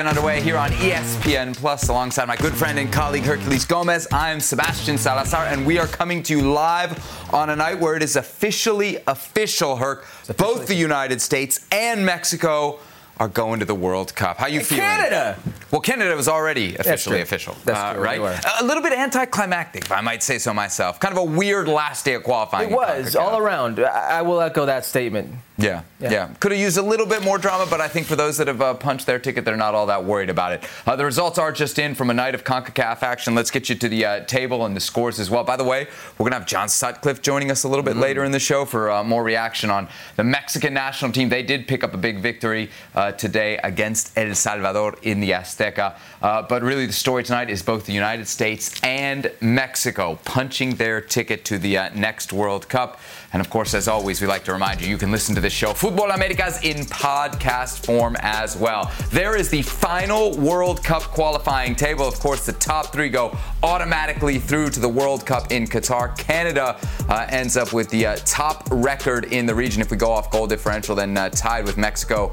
and underway here on ESPN Plus alongside my good friend and colleague Herculez Gomez. I'm Sebastian Salazar, and we are coming to you live on a night where it is officially official, Herc. Both the United States and Mexico are going to the World Cup. How you feeling? Canada. Well, Canada was already officially true. official, That's uh, true. right? A little bit anticlimactic, if I might say so myself. Kind of a weird last day of qualifying. It was all around. I will echo that statement. Yeah, yeah, Yeah. Could have used a little bit more drama, but I think for those that have uh, punched their ticket, they're not all that worried about it. Uh, the results are just in from a night of CONCACAF action. Let's get you to the uh, table and the scores as well. By the way, we're going to have John Sutcliffe joining us a little bit later in the show for uh, more reaction on the Mexican national team. They did pick up a big victory today against El Salvador in the Azteca. Uh, but really, the story tonight is both the United States and Mexico punching their ticket to the uh, next World Cup. And of course, as always, we like to remind you, you can listen to this show, Futbol Americas, in podcast form as well. There is the final World Cup qualifying table. Of course, the top three go automatically through to the World Cup in Qatar. Canada uh, ends up with the uh, top record in the region if we go off goal differential, then uh, tied with Mexico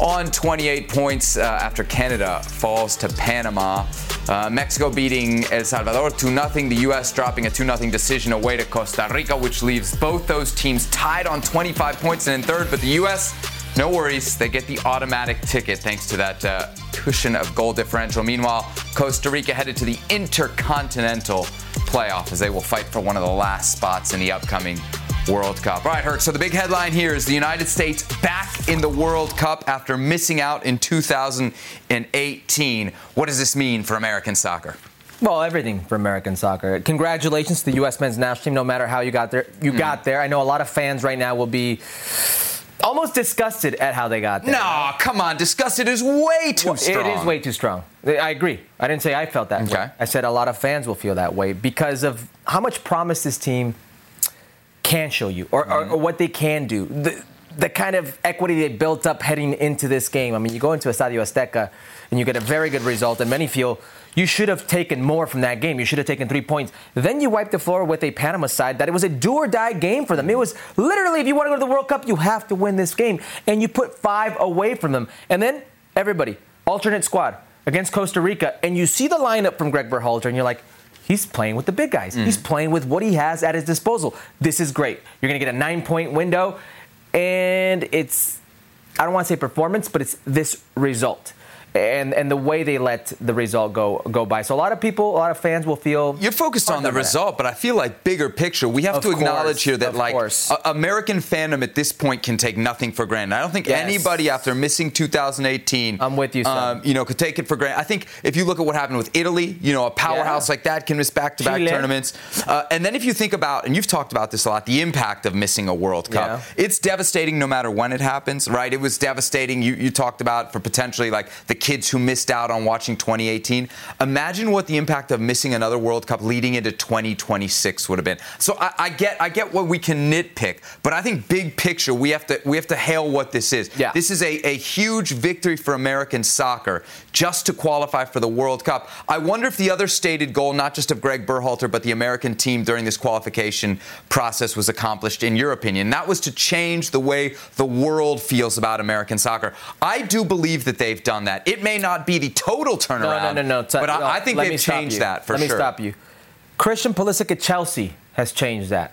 on 28 points uh, after Canada falls to Panama. Uh, Mexico beating El Salvador 2 0. The U.S. dropping a 2 0 decision away to Costa Rica, which leaves both those teams tied on 25 points and in third. But the U.S., no worries, they get the automatic ticket thanks to that uh, cushion of goal differential. Meanwhile, Costa Rica headed to the Intercontinental playoff as they will fight for one of the last spots in the upcoming World Cup. All right, Herc. So the big headline here is the United States back in the World Cup after missing out in 2018. What does this mean for American soccer? Well, everything for American soccer. Congratulations to the U.S. men's national team. No matter how you got there, you got there. I know a lot of fans right now will be almost disgusted at how they got there. No, come on. Disgusted is way too Well, strong. It is way too strong. I agree. I didn't say I felt that Okay. way. I said a lot of fans will feel that way because of how much promise this team can show you or, or, or what they can do. The, the kind of equity they built up heading into this game. I mean, you go into Estadio Azteca and you get a very good result, and many feel you should have taken more from that game. You should have taken three points. Then you wipe the floor with a Panama side that it was a do or die game for them. It was literally, if you want to go to the World Cup, you have to win this game. And you put five away from them. And then everybody, alternate squad against Costa Rica, and you see the lineup from Greg Berhalter, and you're like, He's playing with the big guys. Mm. He's playing with what he has at his disposal. This is great. You're going to get a nine point window, and it's, I don't want to say performance, but it's this result. And, and the way they let the result go go by. So a lot of people, a lot of fans will feel You're focused on the that. result, but I feel like bigger picture, we have Of to acknowledge here that like course. a- American fandom at this point can take nothing for granted. I don't think Yes. anybody after missing 2018, I'm with you, um, you know, could take it for granted. I think if you look at what happened with Italy, you know, a powerhouse Yeah. like that can miss back-to-back Chile. tournaments, uh, and then if you think about, and you've talked about this a lot, the impact of missing a World Cup. Yeah. It's devastating no matter when it happens, right? It was devastating. You, you talked about for potentially like the kids who missed out on watching 2018. Imagine what the impact of missing another World Cup leading into 2026 would have been. So I, I get I get what we can nitpick, but I think big picture we have to we have to hail what this is. Yeah. This is a, a huge victory for American soccer just to qualify for the World Cup. I wonder if the other stated goal, not just of Greg Berhalter, but the American team during this qualification process was accomplished, in your opinion. That was to change the way the world feels about American soccer. I do believe that they've done that. It may not be the total no, turnaround, no, no, no. but I, I think they've changed that for Let sure. me stop you. Christian Pulisic at Chelsea has changed that.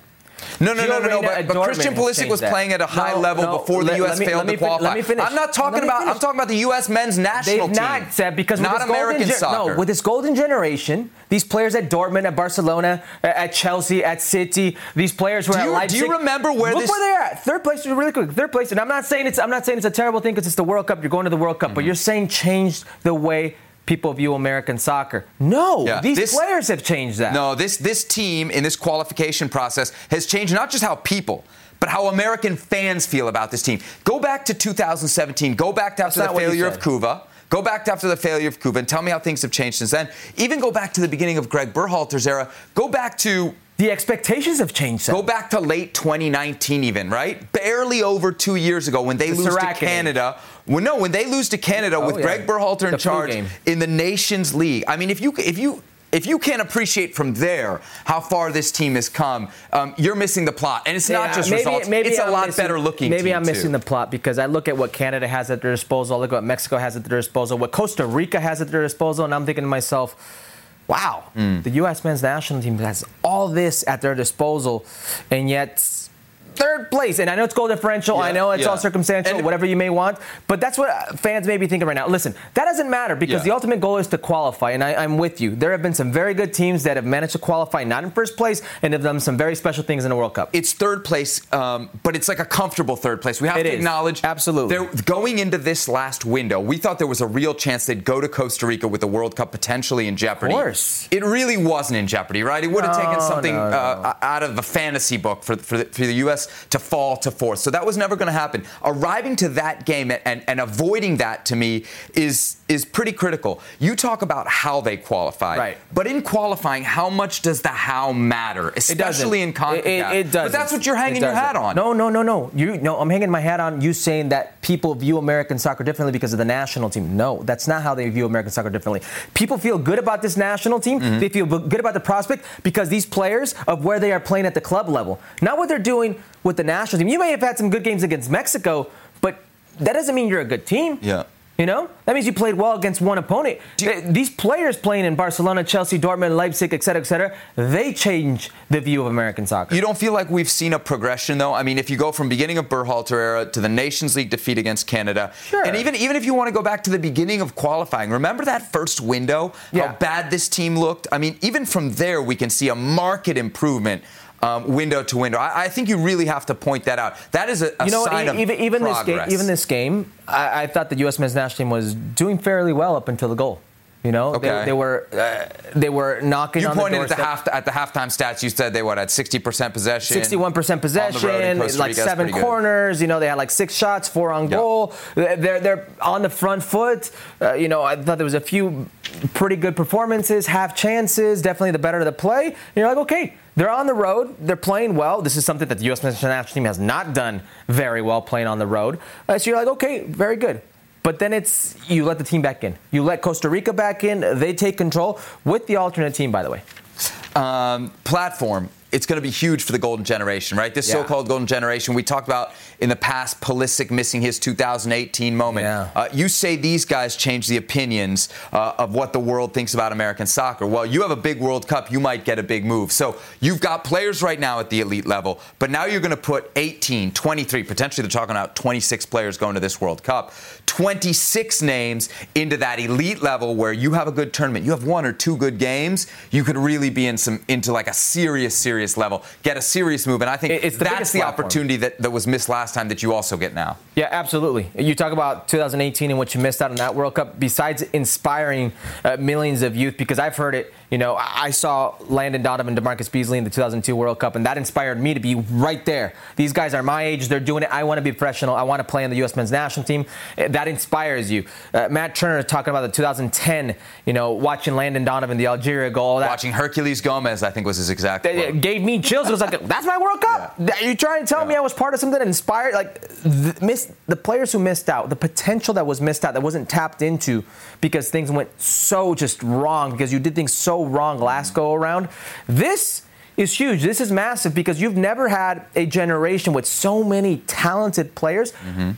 No, no, no, no, no. But, but Christian Pulisic was that. playing at a high No, level no, before the U.S. let me- failed let to qualify. let me finish. I'm not talking Let about. I'm talking about the U.S. men's national They've team. not said because not American golden ge- soccer. No, with this golden generation, these players at Dortmund, at Barcelona, at Chelsea, at City, these players who are you- at do you remember where Look this- where they're at. Third place, really quick. Third place, and I'm not saying it's I'm not saying it's a terrible thing because it's the World Cup. You're going to the World Cup, but Mm-hmm. you're saying changed the way people view American soccer. No, Yeah, these this- players have changed that. No, this this team in this qualification process has changed not just how people, but how American fans feel about this team. Go back to 2017. Go back to after the failure of. Couva. Go back to after the failure of Couva and tell me how things have changed since then. Even go back to the beginning of Greg Berhalter's era. Go back to The expectations have changed. Go back to late 2019, even right? Barely over two years ago when they The lose to Canada. Well, no, when they lose to Canada Oh, with yeah. Greg Berhalter in The charge in the Nations League. I mean, if you if you if you can't appreciate from there how far this team has come, um, you're missing the plot. And it's not just maybe, results. Maybe it's a I'm lot missing, better looking. Maybe I'm too. missing the plot because I look at what Canada has at their disposal, I look at what Mexico has at their disposal, what Costa Rica has at their disposal, and I'm thinking to myself, wow, mm. the U.S. men's national team has all this at their disposal, and yet third place. And I know it's goal differential. Yeah, I know it's yeah. all circumstantial, and whatever you may want. But that's what fans may be thinking right now. Listen, that doesn't matter because yeah. the ultimate goal is to qualify. And I, am with you. There have been some very good teams that have managed to qualify, not in first place, and have done some very special things in the World Cup. It's third place, um, but it's like a comfortable third place. We have it to is. acknowledge. Absolutely. They're going into this last window, we thought there was a real chance they'd go to Costa Rica with the World Cup potentially in jeopardy. Of course. It really wasn't in jeopardy, right? It would have no, taken something no, no. Uh, out of the fantasy book for, for, the, for the U.S. to fall to fourth. So that was never going to happen. Arriving to that game and, and avoiding that to me is is pretty critical. You talk about how they qualified, right? But in qualifying, how much does the how matter, especially in CONCACAF? It, it, it does. But that's what you're hanging your hat on. No, no, no, no. You no. I'm hanging my hat on you saying that people view American soccer differently because of the national team. No, that's not how they view American soccer differently. People feel good about this national team. Mm-hmm. They feel good about the prospect because these players of where they are playing at the club level, not what they're doing with the national team. You may have had some good games against Mexico, but that doesn't mean you're a good team. Yeah. You know, that means you played well against one opponent. You, These players playing in Barcelona, Chelsea, Dortmund, Leipzig, et cetera, et cetera, they change the view of American soccer. You don't feel like we've seen a progression, though? I mean, if you go from beginning of Berhalter era to the Nations League defeat against Canada, sure. and even, even if you want to go back to the beginning of qualifying, remember that first window, yeah. how bad this team looked? I mean, even from there, we can see a marked improvement um, window to window. I, I, think you really have to point that out. That is a, a you know, sign even, of even progress. this game. Even this game, I, I, thought the U.S. men's national team was doing fairly well up until the goal. You know, okay. they, they, were uh, they were knocking. You on pointed the at the half at the halftime stats. You said they what at 60% possession, 61% possession, like seven corners. You know, they had like six shots, four on yep. goal. They're they're on the front foot. Uh, you know, I thought there was a few pretty good performances, half chances. Definitely the better of the play. And you're like, okay, they're on the road. They're playing well. This is something that the U.S. men's national team has not done very well playing on the road. Uh, so you're like, okay, very good. But then it's you let the team back in. You let Costa Rica back in. They take control with the alternate team, by the way. Um, platform it's going to be huge for the golden generation, right? This yeah. so-called golden generation. We talked about in the past Pulisic missing his 2018 moment. Yeah. Uh, you say these guys change the opinions uh, of what the world thinks about American soccer. Well, you have a big World Cup, you might get a big move. So you've got players right now at the elite level, but now you're going to put 18, 23, potentially they're talking about 26 players going to this World Cup. 26 names into that elite level where you have a good tournament. You have one or two good games, you could really be in some into like a serious, serious level, get a serious move. And I think it's the that's the platform. opportunity that, that was missed last time that you also get now. Yeah, absolutely. You talk about 2018 and what you missed out on that World Cup, besides inspiring uh, millions of youth, because I've heard it you know, I saw Landon Donovan, DaMarcus Beasley in the 2002 World Cup, and that inspired me to be right there. These guys are my age; they're doing it. I want to be professional. I want to play in the U.S. Men's National Team. Eh, that inspires you. Uh, Matt Turner talking about the 2010. You know, watching Landon Donovan, the Algeria goal. Watching Herculez Gomez, I think was his exact. Gave me chills. It was like, that's my World Cup. Yeah. You trying to tell yeah. me I was part of something that inspired? Like, the, miss, the players who missed out, the potential that was missed out, that wasn't tapped into because things went so just wrong because you did things so wrong last go around. This is huge. This is massive because you've never had a generation with so many talented players. Mm-hmm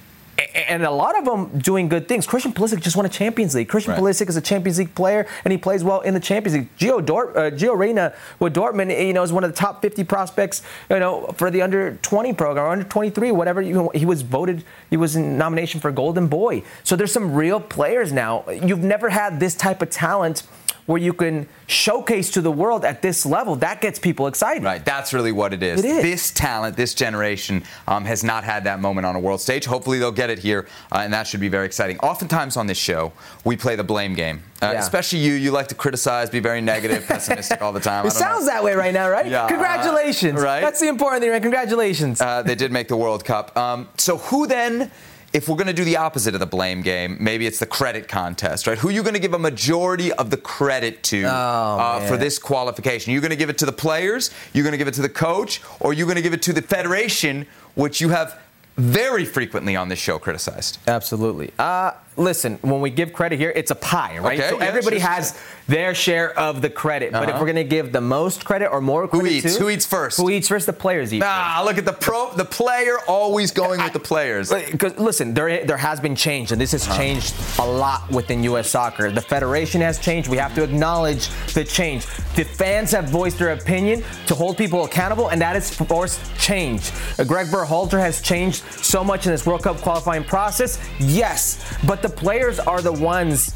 and a lot of them doing good things. Christian Pulisic just won a Champions League. Christian right. Pulisic is a Champions League player, and he plays well in the Champions League. Gio, Dort, uh, Gio Reyna with Dortmund, you know, is one of the top 50 prospects, you know, for the under 20 program or under 23, whatever. You he was voted, he was in nomination for Golden Boy. So there's some real players now. You've never had this type of talent where you can showcase to the world at this level, that gets people excited. Right. That's really what it is. It is. This talent, this generation um, has not had that moment on a world stage. Hopefully they'll get it here, uh, and that should be very exciting. Oftentimes on this show, we play the blame game. Uh, yeah. Especially you, you like to criticize, be very negative, pessimistic all the time. it sounds know. that way right now, right? Yeah. Congratulations. Uh, right. That's the important thing, right? Congratulations. Uh, they did make the World Cup. Um, so who then if we're going to do the opposite of the blame game, maybe it's the credit contest, right? Who are you going to give a majority of the credit to oh, uh, for this qualification? You're going to give it to the players, you're going to give it to the coach, or you're going to give it to the federation, which you have very frequently on this show criticized. Absolutely. Uh, listen, when we give credit here, it's a pie, right? Okay, so yeah, everybody sure, has sure. their share of the credit. But if Uh-huh. we're going to give the most credit or more credit eats? to- Who eats first? Who eats first? The players eat. Ah, look at the pro, the player always going with the players. Because listen, there there has been change, and this has changed a lot within U.S. soccer. The federation has changed. We have to acknowledge the change. The fans have voiced their opinion to hold people accountable, and that has forced change. Greg Berhalter has changed so much in this World Cup qualifying process. Yes, but the players are the ones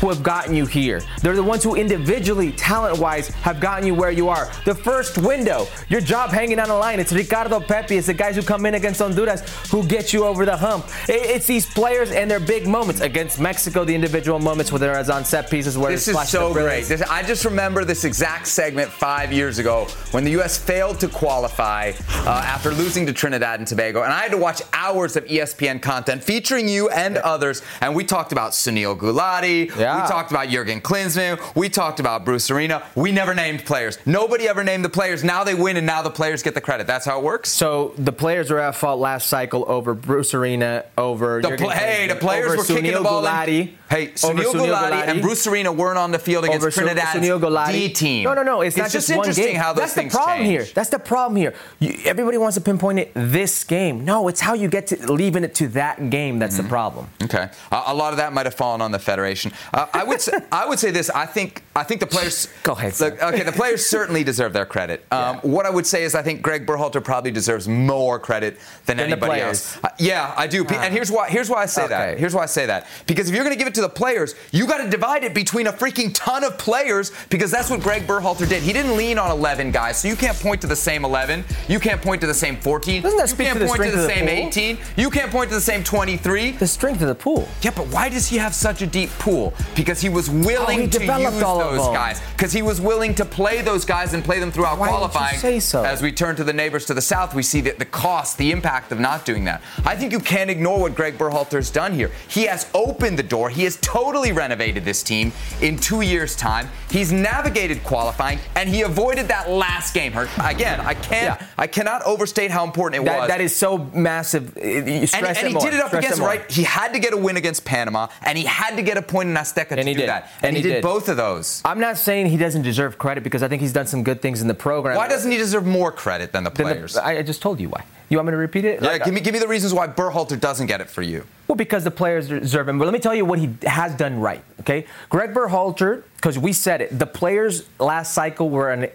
who have gotten you here. They're the ones who individually, talent-wise, have gotten you where you are. The first window, your job hanging on the line. It's Ricardo Pepi. It's the guys who come in against Honduras who get you over the hump. It's these players and their big moments against Mexico. The individual moments where they're on set pieces where This is so great. This, I just remember this exact segment five years ago when the U.S. failed to qualify uh, after losing to Trinidad and Tobago, and I had to watch hours of ESPN content featuring you and others, and we talked about Sunil Gulati, Yeah. We talked about Jurgen Klinsmann, we talked about Bruce Arena. We never named players. Nobody ever named the players. Now they win, and now the players get the credit. That's how it works. So the players were at fault last cycle over Bruce Arena, over The Jurgen pla- hey, the players were kicking the ball. Gulati, in. Hey, Sunil Gulati, and Bruce Arena weren't on the field against over Su- Trinidad's Sunil Gulati. D team. No, no, no. It's, not just, one interesting game. how those That's things the problem change. here. That's the problem here. You, everybody wants to pinpoint it this game. No, it's how you get to leaving it to that game that's Mm-hmm. the problem. Okay, uh, a lot of that might have fallen on the federation. Uh, I would say, I would say this. I think I think the players. Go ahead, Sam. okay, the players certainly deserve their credit. Um, What I would say is I think Greg Berhalter probably deserves more credit than, Than anybody else. Uh, yeah, I do. and here's why. Here's why I say that. Here's why I say that. Because if you're going to give it to the players, you got to divide it between a freaking ton of players. Because that's what Greg Berhalter did. He didn't lean on 11 guys, so you can't point to the same 11. You can't point to the same 14. Doesn't that you speak can't to the point to the the same pool? 18. You can't point to the same 23. The strength of the pool. Yeah, but why does he have such a deep pool? Because he was willing Oh, he to use those guys. Because he was willing to play those guys and play them throughout Why would you qualifying. say so? As we turn to the neighbors to the south, we see the, the cost, the impact of not doing that. I think you can't ignore what Greg Berhalter's done here. He has opened the door. He has totally renovated this team in two years' time. He's navigated qualifying, and he avoided that last game. Hurt. Again, I can't. Yeah. I cannot overstate how important it was. That, that is so massive. You And, stress and it he more. did it up Stress against right. He had to get a win against Panama, and he had to get a point in Azteca to And he do did. that. And, And he, he did, did. both of those. I'm not saying he doesn't deserve credit because I think he's done some good things in the program. Why doesn't he deserve more credit than the the- players? I, I just told you why. You want me to repeat it? yeah, Like, give me give me the reasons why Berhalter doesn't get it for you. Well, because the players deserve him. But let me tell you what he has done right. Okay, Greg Berhalter, because we said it, the players last cycle were an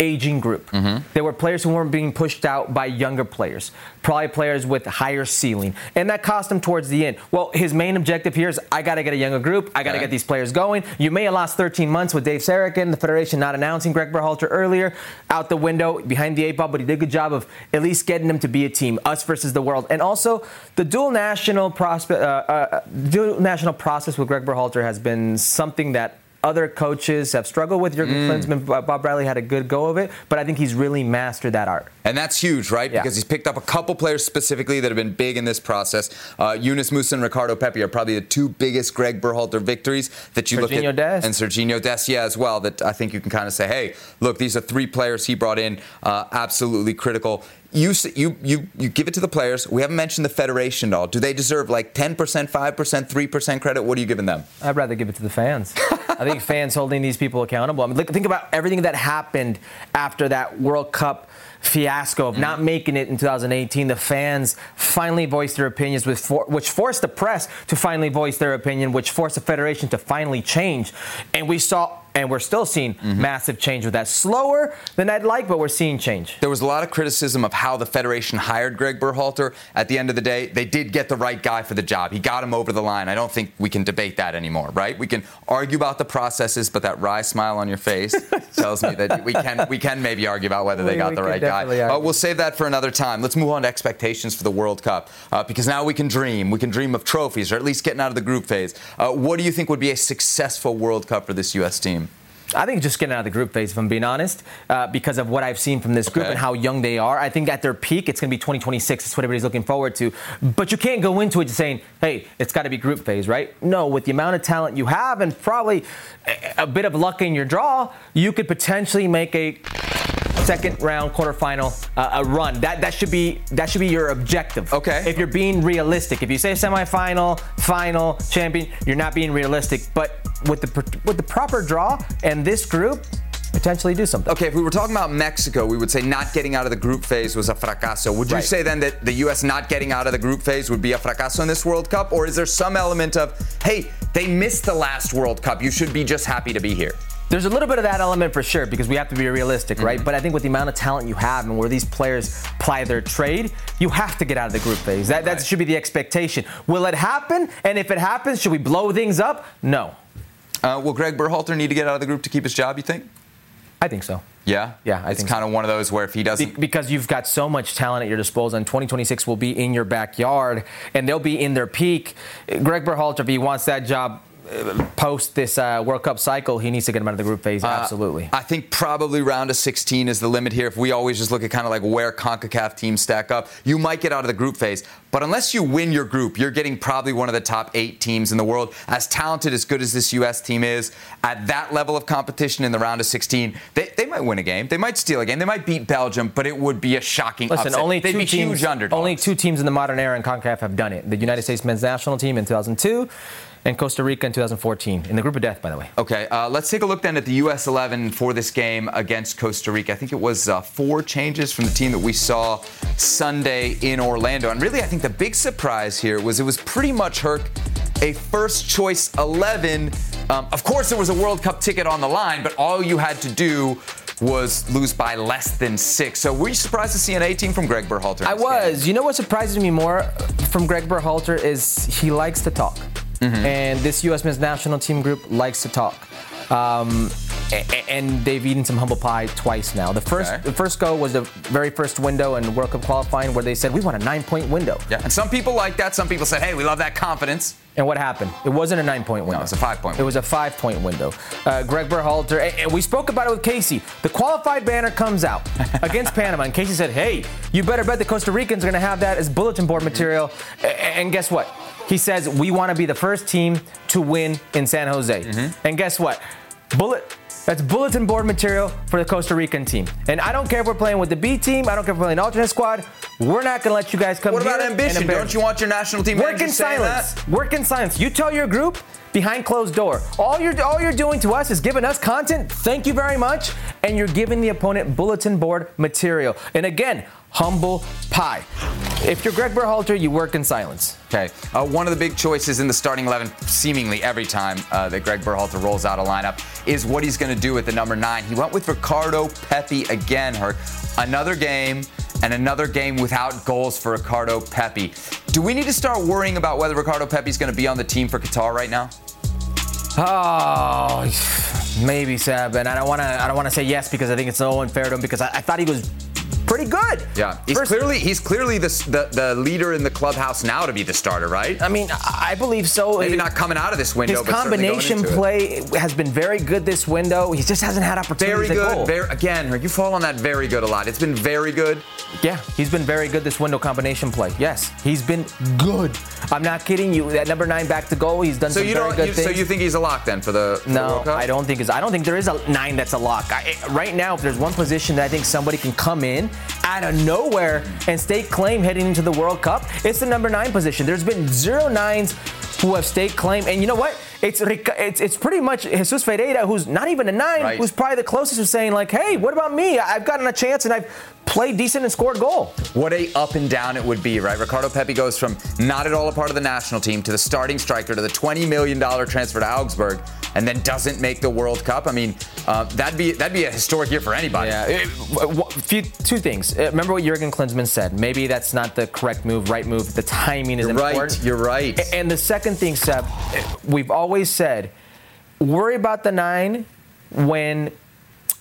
aging group. Mm-hmm. There were players who weren't being pushed out by younger players, probably players with higher ceiling, and that cost him towards the end. Well, his main objective here is I got to get a younger group. I got to Okay. get these players going. You may have lost 13 months with Dave Sarachan, the federation not announcing Greg Berhalter earlier, out the window behind the eight ball, but he did a good job of at least getting them to be a team, us versus the world, and also the dual national prospect, uh, uh, dual national process with Greg Berhalter has been something that. Other coaches have struggled with. Jurgen Klinsmann, Bob Bradley had a good go of it, but I think he's really mastered that art. And that's huge, right? Yeah. Because he's picked up a couple players specifically that have been big in this process. Uh, Yunus Musah and Ricardo Pepi are probably the two biggest Greg Berhalter victories that you look at. Dest. And Sergiño Dest, yeah, as well. That I think you can kind of say, hey, look, these are three players he brought in, uh, absolutely critical. You, you you you give it to the players. We haven't mentioned the federation at all. Do they deserve like 10%, 5%, 3% credit? What are you giving them? I'd rather give it to the fans. I think fans holding these people accountable. I mean, look, think about everything that happened after that World Cup fiasco of not mm-hmm. making it in 2018. The fans finally voiced their opinions, with for, which forced the press to finally voice their opinion, which forced the federation to finally change. And we saw, and we're still seeing massive change with that. Slower than I'd like, but we're seeing change. There was a lot of criticism of how the Federation hired Greg Berhalter. At the end of the day, they did get the right guy for the job. He got him over the line. I don't think we can debate that anymore, right? We can argue about the processes, but that wry smile on your face tells me that we can we can maybe argue about whether they got the right guy. Uh, we'll save that for another time. Let's move on to expectations for the World Cup uh, because now we can dream. We can dream of trophies or at least getting out of the group phase. Uh, what do you think would be a successful World Cup for this U.S. team? I think just getting out of the group phase, if I'm being honest, uh, because of what I've seen from this group Okay. and how young they are. I think at their peak, it's going to be 2026. That's what everybody's looking forward to. But you can't go into it just saying, hey, it's got to be group phase, right? No, with the amount of talent you have and probably a, a bit of luck in your draw, you could potentially make a second round quarterfinal uh, a run. That that should be that should be your objective. Okay. If you're being realistic, if you say semifinal, final, champion, you're not being realistic. But with the with the proper draw and this group, potentially do something. Okay, if we were talking about Mexico, we would say not getting out of the group phase was a fracaso. Would you Right. say then that the U.S. not getting out of the group phase would be a fracaso in this World Cup? Or is there some element of, hey, they missed the last World Cup. You should be just happy to be here? There's a little bit of that element for sure because we have to be realistic, right? But I think with the amount of talent you have and where these players ply their trade, you have to get out of the group phase. That, that should be the expectation. Will it happen? And if it happens, should we blow things up? No. Uh, will Greg Berhalter need to get out of the group to keep his job, you think? I think so. Yeah? Yeah, I it's kind of one of those where if he doesn't. because you've got so much talent at your disposal, and 2026 will be in your backyard, and they'll be in their peak. Greg Berhalter, if he wants that job post this uh, World Cup cycle, he needs to get him out of the group phase. Absolutely. I think probably round of 16 is the limit here. If we always just look at kind of like where CONCACAF teams stack up, you might get out of the group phase. But unless you win your group, you're getting probably one of the top eight teams in the world. As talented, as good as this U.S. team is, at that level of competition in the round of 16, they, they might win a game. They might steal a game. They might beat Belgium, but it would be a shocking Listen, upset. only They'd two be teams. Only two teams in the modern era in Concacaf have done it: the United States men's national team in 2002, and Costa Rica in 2014. In the group of death, by the way. Okay, uh, let's take a look then at the U.S. 11 for this game against Costa Rica. I think it was uh, four changes from the team that we saw Sunday in Orlando. And really, I think the big surprise here was it was pretty much Herc a first choice 11. Um, of course, there was a World Cup ticket on the line, but all you had to do was lose by less than six. So were you surprised to see an A team from Greg Berhalter? I this game? was. You know what surprises me more from Greg Berhalter is he likes to talk, Mm-hmm. and this U.S. men's national team group likes to talk. Um, and they've eaten some humble pie twice now. The first, Okay. the first go was the very first window in World Cup qualifying where they said we want a nine-point window. Yeah, and some people like that. Some people said, hey, we love that confidence. And what happened? It wasn't a nine-point window. it was a five-point It was a five-point window. Uh, Greg Berhalter, and, and we spoke about it with Casey. The qualified banner comes out against Panama, and Casey said, "Hey, you better bet the Costa Ricans are going to have that as bulletin board material." And guess what? He says we want to be the first team to win in San Jose. Mm-hmm. And guess what? Bullet. That's bulletin board material for the Costa Rican team. And I don't care if we're playing with the B team. I don't care if we're playing alternate squad. We're not going to let you guys come What here What about ambition? Don't you want your national team Work in silence. that? Work in silence. You tell your group behind closed door. All you're all you're doing to us is giving us content. Thank you very much. And you're giving the opponent bulletin board material. And again, humble pie. If you're Greg Berhalter, you work in silence. Okay. Uh, one of the big choices in the starting 11, seemingly every time uh, that Greg Berhalter rolls out a lineup, is what he's going to do with the number nine. He went with Ricardo Pepi again, Herc. Another game and another game without goals for Ricardo Pepi. Do we need to start worrying about whether Ricardo Pepi is going to be on the team for Qatar right now? Oh, maybe Seb, and I don't want to. I don't want to say yes because I think it's so unfair to him because I, I thought he was pretty good. Yeah. He's First- clearly he's clearly the, the the leader in the clubhouse now to be the starter, right? I mean, I believe so. Maybe not coming out of this window, His but certainly going combination into it. play has been very good this window. He just hasn't had opportunities Very good. goal. Very, again, you fall on that very good a lot. It's been very good. Yeah, he's been very good this window combination play. Yes, he's been good. I'm not kidding you. That number nine back to goal, he's done So some you don't. good You, things. so you think he's a lock then for the, for the no, Cup? I don't think is. I don't think there is a nine that's a lock. I, right now, if there's one position that I think somebody can come in out of nowhere and stake claim heading into the World Cup, it's the number nine position. There's been zero nines who have staked claim, and you know what? It's it's, it's pretty much Jesus Ferreira, who's not even a nine, Right. who's probably the closest to saying like, "Hey, what about me? I've gotten a chance and I've played decent and scored goal." What a up and down it would be, right? Ricardo Pepi goes from not at all a part of the national team to the starting striker to the $20 million transfer to Augsburg, and then doesn't make the World Cup. I mean, uh, that'd be that'd be a historic year for anybody. Yeah. It- few, two things. Uh, Remember what Jurgen Klinsmann said. Maybe that's not the correct move, right move. The timing is You're right. important. You're right. And the second thing, Seb, uh, we've always said, worry about the nine when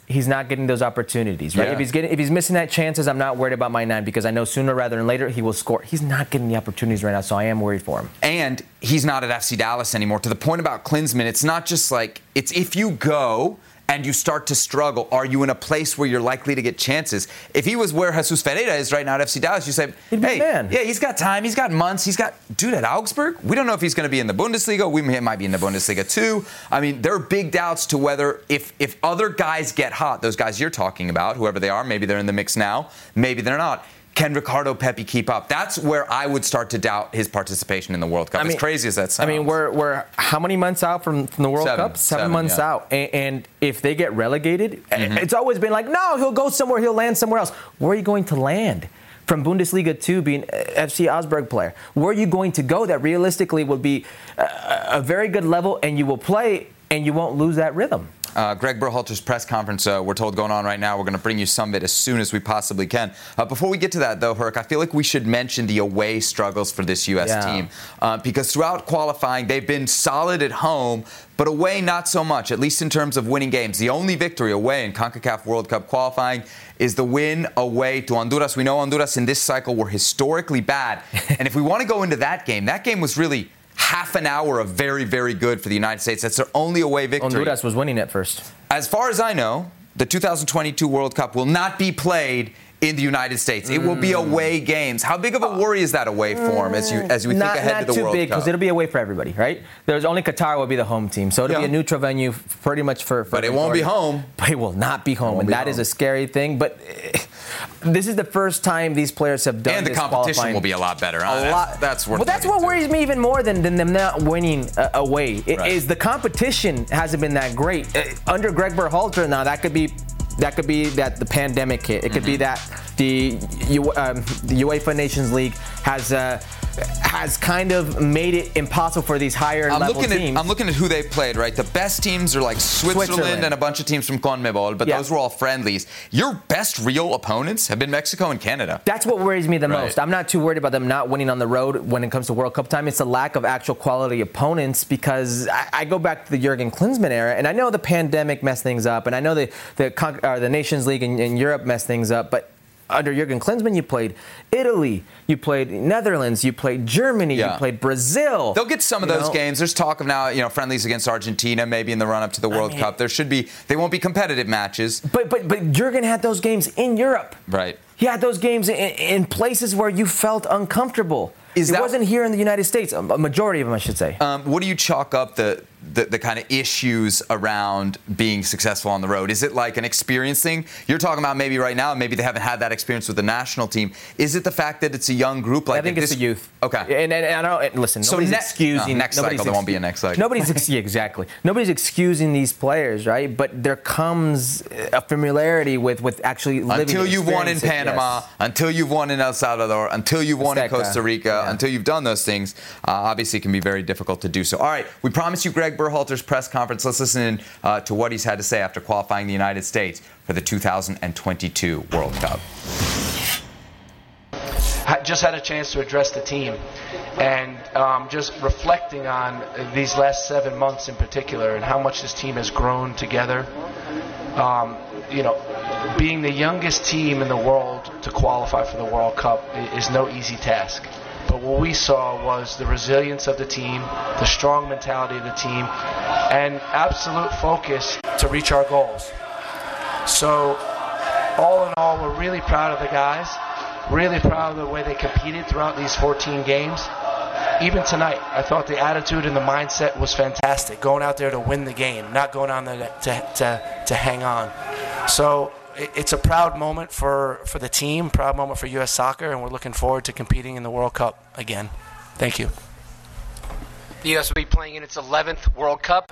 he's not getting those opportunities, right? Yeah. If he's getting, if he's missing that chances, I'm not worried about my nine because I know sooner rather than later he will score. He's not getting the opportunities right now, so I am worried for him. and he's not at FC Dallas anymore. To the point about Klinsmann, it's not just like it's if you go and you start to struggle, are you in a place where you're likely to get chances? If he was where Jesus Ferreira is right now at FC Dallas, you say, hey, yeah, he's got time, he's got months, he's got, dude, at Augsburg, we don't know if he's going to be in the Bundesliga. We might be in the Bundesliga too. I mean, there are big doubts to whether if if other guys get hot, those guys you're talking about, whoever they are, maybe they're in the mix now, maybe they're not can Ricardo Pepi keep up? That's where I would start to doubt his participation in the World Cup. I mean, as crazy as that sounds. I mean, we're, we're how many months out from, from the World seven, Cup? Seven, seven months yeah. out. And, and, if they get relegated, eh, mm-hmm. it's always been like, no, he'll go somewhere, he'll land somewhere else. Where are you going to land? From Bundesliga 2 being eh, FC Augsburg player, where are you going to go that realistically will be eh, a, a very good level and you will play and you won't lose that rhythm? Uh, Greg Berhalter's press conference, uh, we're told, going on right now. We're going to bring you some of it as soon as we possibly can. Uh, before we get to that, though, Herc, I feel like we should mention the away struggles for this U.S. Yeah. team uh, because throughout qualifying, they've been solid at home, but away not so much, at least in terms of winning games. The only victory away in CONCACAF World Cup qualifying is the win away to Honduras. We know Honduras in this cycle were historically bad. and if we want to go into that game, that game was really half an hour of very, very good for the United States. That's their only away victory. Honduras was winning at first. As far as I know, the 2022 World Cup will not be played in the United States. It will be Mm. away games. How big of a worry is that away form as you as we not, think ahead not to the World Cup? Not too big because it'll be away for everybody, right? There's only Qatar will be the home team, so it'll Yeah. be a neutral venue pretty much for. for But it won't be home. But it will not be home, and be that is home. a scary thing. But eh, this is the first time these players have done. and the competition will be a lot better. huh? a lot. That's worth well, that's what too. worries me even more than, than them not winning uh, away. It Right. Is the competition hasn't been that great Uh, under Greg Berhalter. Now that could be that could be that the pandemic hit. It could be Mm-hmm. that the U, um, the UEFA Nations League has. Uh, has kind of made it impossible for these higher I'm level looking teams. at I'm looking at who they played. Right, the best teams are like Switzerland, Switzerland. and a bunch of teams from CONMEBOL, but Yeah. those were all friendlies. Your best real opponents have been Mexico and Canada. That's what worries me the Right. most. I'm not too worried about them not winning on the road when it comes to World Cup time. It's the lack of actual quality opponents because I, I go back to the Jurgen Klinsmann era, and I know the pandemic messed things up, and I know the the, uh, the Nations League in, in Europe messed things up, but. Under Jurgen Klinsmann, you played Italy, you played Netherlands, you played Germany, Yeah. you played Brazil. They'll get some of those know? games. There's talk of now, you know, friendlies against Argentina, maybe in the run up to the World mean- Cup. There should be. They won't be competitive matches, But but but Jurgen had those games in Europe. right? He had those games in, in places where you felt uncomfortable. Is it that- wasn't here in the United States. A majority of them, I should say. Um, what do you chalk up the, the the kind of issues around being successful on the road? Is it like an experience thing? You're talking about maybe right now, maybe they haven't had that experience with the national team. Is it the fact that it's a young group? Like I think it's this- the youth. Okay. And, and, and I don't listen. So Nobody's ne- excusing. no, next nobody's cycle, there won't be a next cycle. Nobody's ex- exactly. Nobody's excusing these players, right? But there comes a familiarity with with actually living. until you've won in Panama, yes. until you've won in El Salvador, until you've won in Costa Rica, Yeah. until you've done those things, uh, obviously it can be very difficult to do so. All right, we promise you Greg Berhalter's press conference. Let's listen in, uh, to what he's had to say after qualifying the United States for the 2022 World Cup. I just had a chance to address the team and um, just reflecting on these last seven months in particular and how much this team has grown together. Um, you know, being the youngest team in the world to qualify for the World Cup is no easy task. But what we saw was the resilience of the team, the strong mentality of the team, and absolute focus to reach our goals. So, all in all, we're really proud of the guys. Really proud of the way they competed throughout these 14 games. Even tonight, I thought the attitude and the mindset was fantastic. Going out there to win the game, not going on there to, to, to hang on. So it's a proud moment for, for the team, proud moment for U.S. soccer, and we're looking forward to competing in the World Cup again. Thank you. The U.S. will be playing in its 11th World Cup,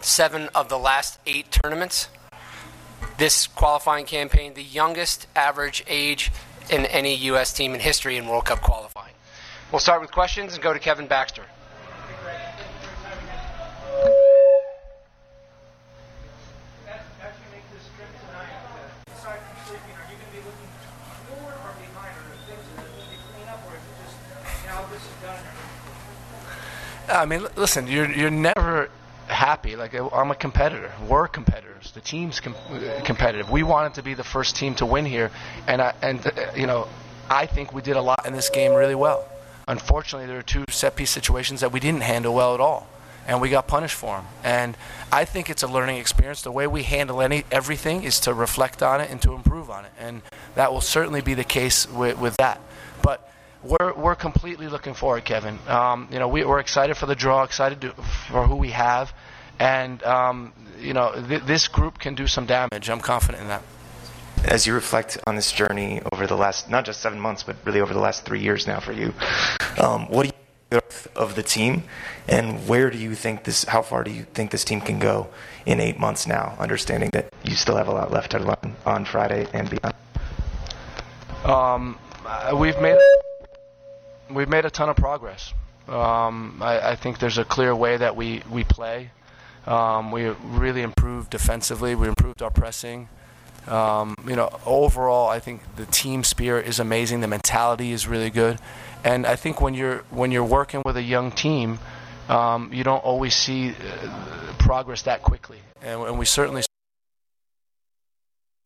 seven of the last eight tournaments. This qualifying campaign, the youngest average age in any U.S. team in history in World Cup qualifying. We'll start with questions and go to Kevin Baxter. I mean, listen, you're you're never happy. Like uh, I'm a competitor. We're competitors. The team's com- uh, competitive. We wanted to be the first team to win here, and I, and uh, you know, I think we did a lot in this game really well. Unfortunately, there are two set piece situations that we didn't handle well at all, and we got punished for them. And I think it's a learning experience. The way we handle any everything is to reflect on it and to improve on it, and that will certainly be the case with, with that. But we're, we're completely looking forward, Kevin. Um, you know, we, we're excited for the draw, excited to, for who we have, and um, you know, th- this group can do some damage. I'm confident in that. As you reflect on this journey over the last, not just seven months, but really over the last three years now for you, um, what do you think of the team, and where do you think this? How far do you think this team can go in eight months now? Understanding that you still have a lot left to learn on Friday and beyond. Um, we've made we've made a ton of progress. Um, I, I, think there's a clear way that we we play. Um, we really improved defensively. We improved our pressing. Um, you know, overall, I think the team spirit is amazing. The mentality is really good, and I think when you're when you're working with a young team, um, you don't always see uh, progress that quickly. And, and we certainly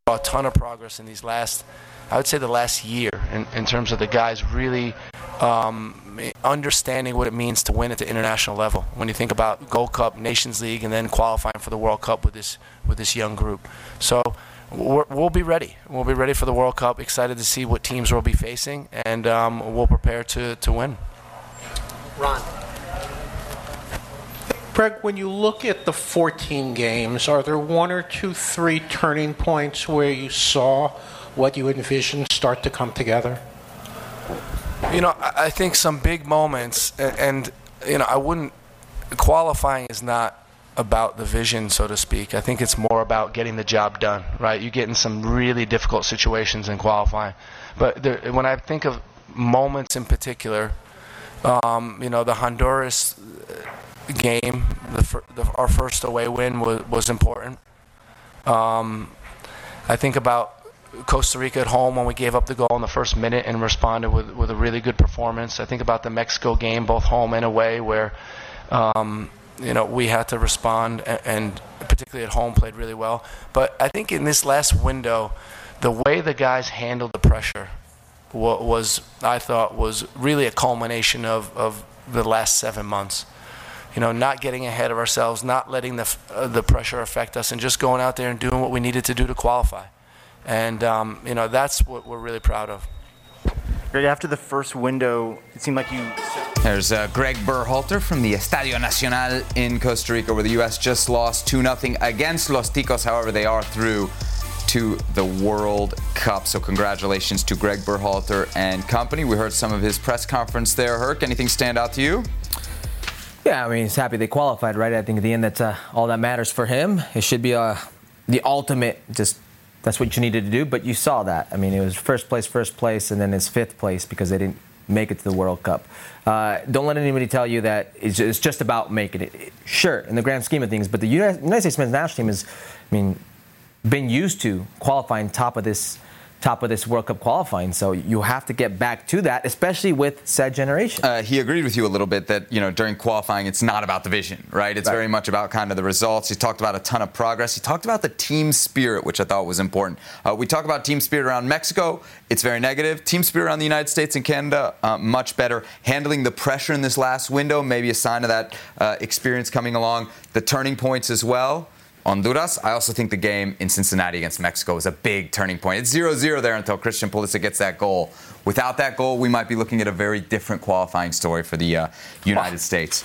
a ton of progress in these last, I would say, the last year in, in terms of the guys really um, understanding what it means to win at the international level. When you think about Gold Cup, Nations League, and then qualifying for the World Cup with this with this young group, so we will be ready. We'll be ready for the World Cup. Excited to see what teams we'll be facing, and um, we'll prepare to to win. Ron. Greg, when you look at the 14 games, are there one or two, three turning points where you saw what you envisioned start to come together? You know, I think some big moments, and, you know, I wouldn't. Qualifying is not about the vision, so to speak. I think it's more about getting the job done, right? You get in some really difficult situations in qualifying. But there, when I think of moments in particular, um, you know, the Honduras game, the, the, our first away win was, was important. Um, I think about Costa Rica at home when we gave up the goal in the first minute and responded with, with a really good performance. I think about the Mexico game, both home and away, where um, you know we had to respond and, and, particularly at home played really well. But I think in this last window, the way the guys handled the pressure was, was I thought was really a culmination of, of the last seven months. You know, not getting ahead of ourselves, not letting the uh, the pressure affect us, and just going out there and doing what we needed to do to qualify. And, um, you know, that's what we're really proud of. Greg, after the first window, it seemed like you. There's uh, Greg Berhalter from the Estadio Nacional in Costa Rica, where the U.S. just lost 2 0 against Los Ticos. However, they are through to the World Cup. So, congratulations to Greg Berhalter and company. We heard some of his press conference there. Herc, anything stand out to you? Yeah, I mean, he's happy they qualified, right? I think at the end, that's uh, all that matters for him. It should be uh, the ultimate just that's what you needed to do. But you saw that. I mean, it was first place, first place, and then it's fifth place because they didn't make it to the World Cup. Uh, don't let anybody tell you that it's just about making it. Sure, in the grand scheme of things, but the United States men's national team has, I mean, been used to qualifying top of this top of this World Cup qualifying. So you have to get back to that, especially with said generation. Uh, he agreed with you a little bit that you know during qualifying it's not about the vision, right? It's right. very much about kind of the results. He talked about a ton of progress. He talked about the team spirit, which I thought was important. Uh, we talk about team spirit around Mexico. It's very negative. Team spirit around the United States and Canada, uh, much better. Handling the pressure in this last window, maybe a sign of that uh, experience coming along. The turning points as well. Honduras. I also think the game in Cincinnati against Mexico is a big turning point. It's 0 0 there until Christian Pulisic gets that goal. Without that goal, we might be looking at a very different qualifying story for the uh, United States.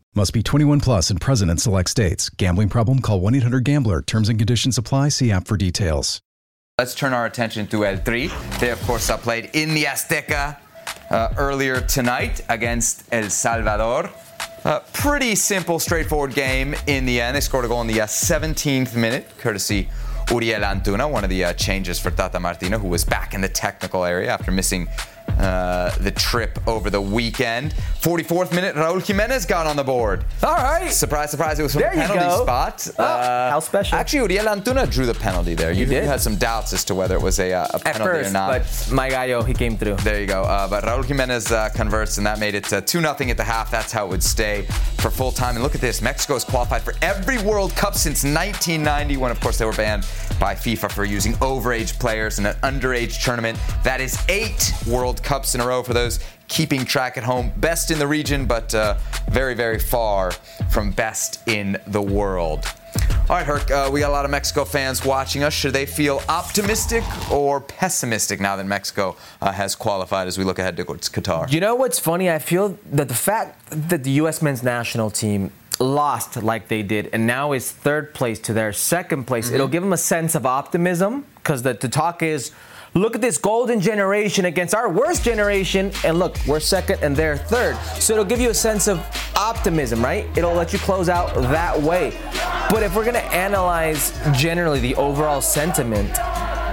Must be 21 plus and present in select states. Gambling problem? Call 1 800 GAMBLER. Terms and conditions apply. See app for details. Let's turn our attention to El Tri. They, of course, are played in the Azteca uh, earlier tonight against El Salvador. Uh, pretty simple, straightforward game in the end. They scored a goal in the uh, 17th minute, courtesy Uriel Antuna, one of the uh, changes for Tata Martino, who was back in the technical area after missing uh, the trip over the weekend. 44th minute, Raul Jimenez got on the board. All right. Surprise, surprise, it was from There a you penalty spot. Oh, how special. Actually, Uriel Antuna drew the penalty there. You, did? you had some doubts as to whether it was a, uh, a At penalty or first, not. but my gallo, he came through. There you go. Uh, but Raul Jimenez uh, converts, and that made it uh, 2 0 at the half. That's how it would stay for full time. And look at this Mexico has qualified for every World Cup since 1990, when, of course, they were banned by FIFA for using overage players in an underage tournament. That is eight World Cups in a row for those keeping track at home. Best in the region, but uh, very, very far from best in the world. All right, Herc, uh, we got a lot of Mexico fans watching us. Should they feel optimistic or pessimistic now that Mexico uh, has qualified as we look ahead to Qatar? You know what's funny? I feel that the fact that the U.S. men's national team lost like they did and now is third place to their second place, Mm-hmm. it'll give them a sense of optimism because the, the talk is look at this golden generation against our worst generation and look we're second and they're third so it'll give you a sense of optimism right it'll let you close out that way but if we're going to analyze generally the overall sentiment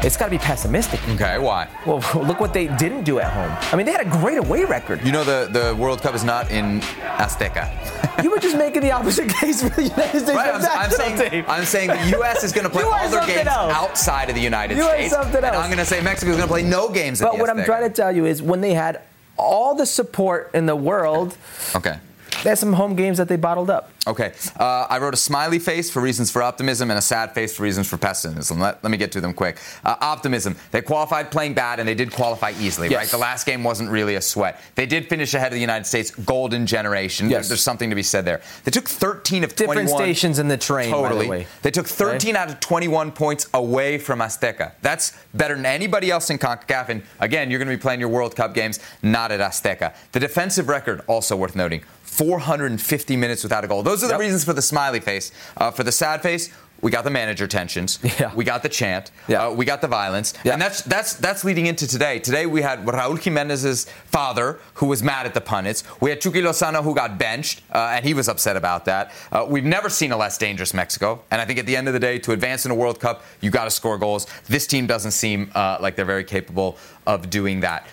it's got to be pessimistic Okay, why? well look what they didn't do at home i mean they had a great away record You know the, the World Cup is not in Azteca. You were just making the opposite case for the United States Right, I'm, I'm saying, team. I'm saying the U.S. is going to play all their games else. outside of the United You are States. something and. I'm going to say Mexico is going to play no games at But what I'm trying to tell you is when they had all the support in the world, Okay. There's some home games that they bottled up. Okay. Uh, I wrote a smiley face for reasons for optimism and a sad face for reasons for pessimism. Let, let me get to them quick. Uh, optimism. They qualified playing bad, and they did qualify easily, Yes. right? The last game wasn't really a sweat. They did finish ahead of the United States. Golden generation. Yes. There's something to be said there. They took 13 of Different 21. stations in the train, by the Totally. way. They took 13 out of 21 points away from Azteca. That's better than anybody else in CONCACAF. And again, you're going to be playing your World Cup games not at Azteca. The defensive record, also worth noting, 450 minutes without a goal. Those are the Yep. reasons for the smiley face. Uh, for the sad face, we got the manager tensions. Yeah. We got the chant. Yeah. Uh, we got the violence. Yeah. And that's that's that's leading into today. Today we had Raul Jimenez's father who was mad at the pundits. We had Chucky Lozano who got benched uh, and he was upset about that. Uh, we've never seen a less dangerous Mexico. And I think at the end of the day, to advance in a World Cup, you got to score goals. This team doesn't seem uh, like they're very capable of doing that.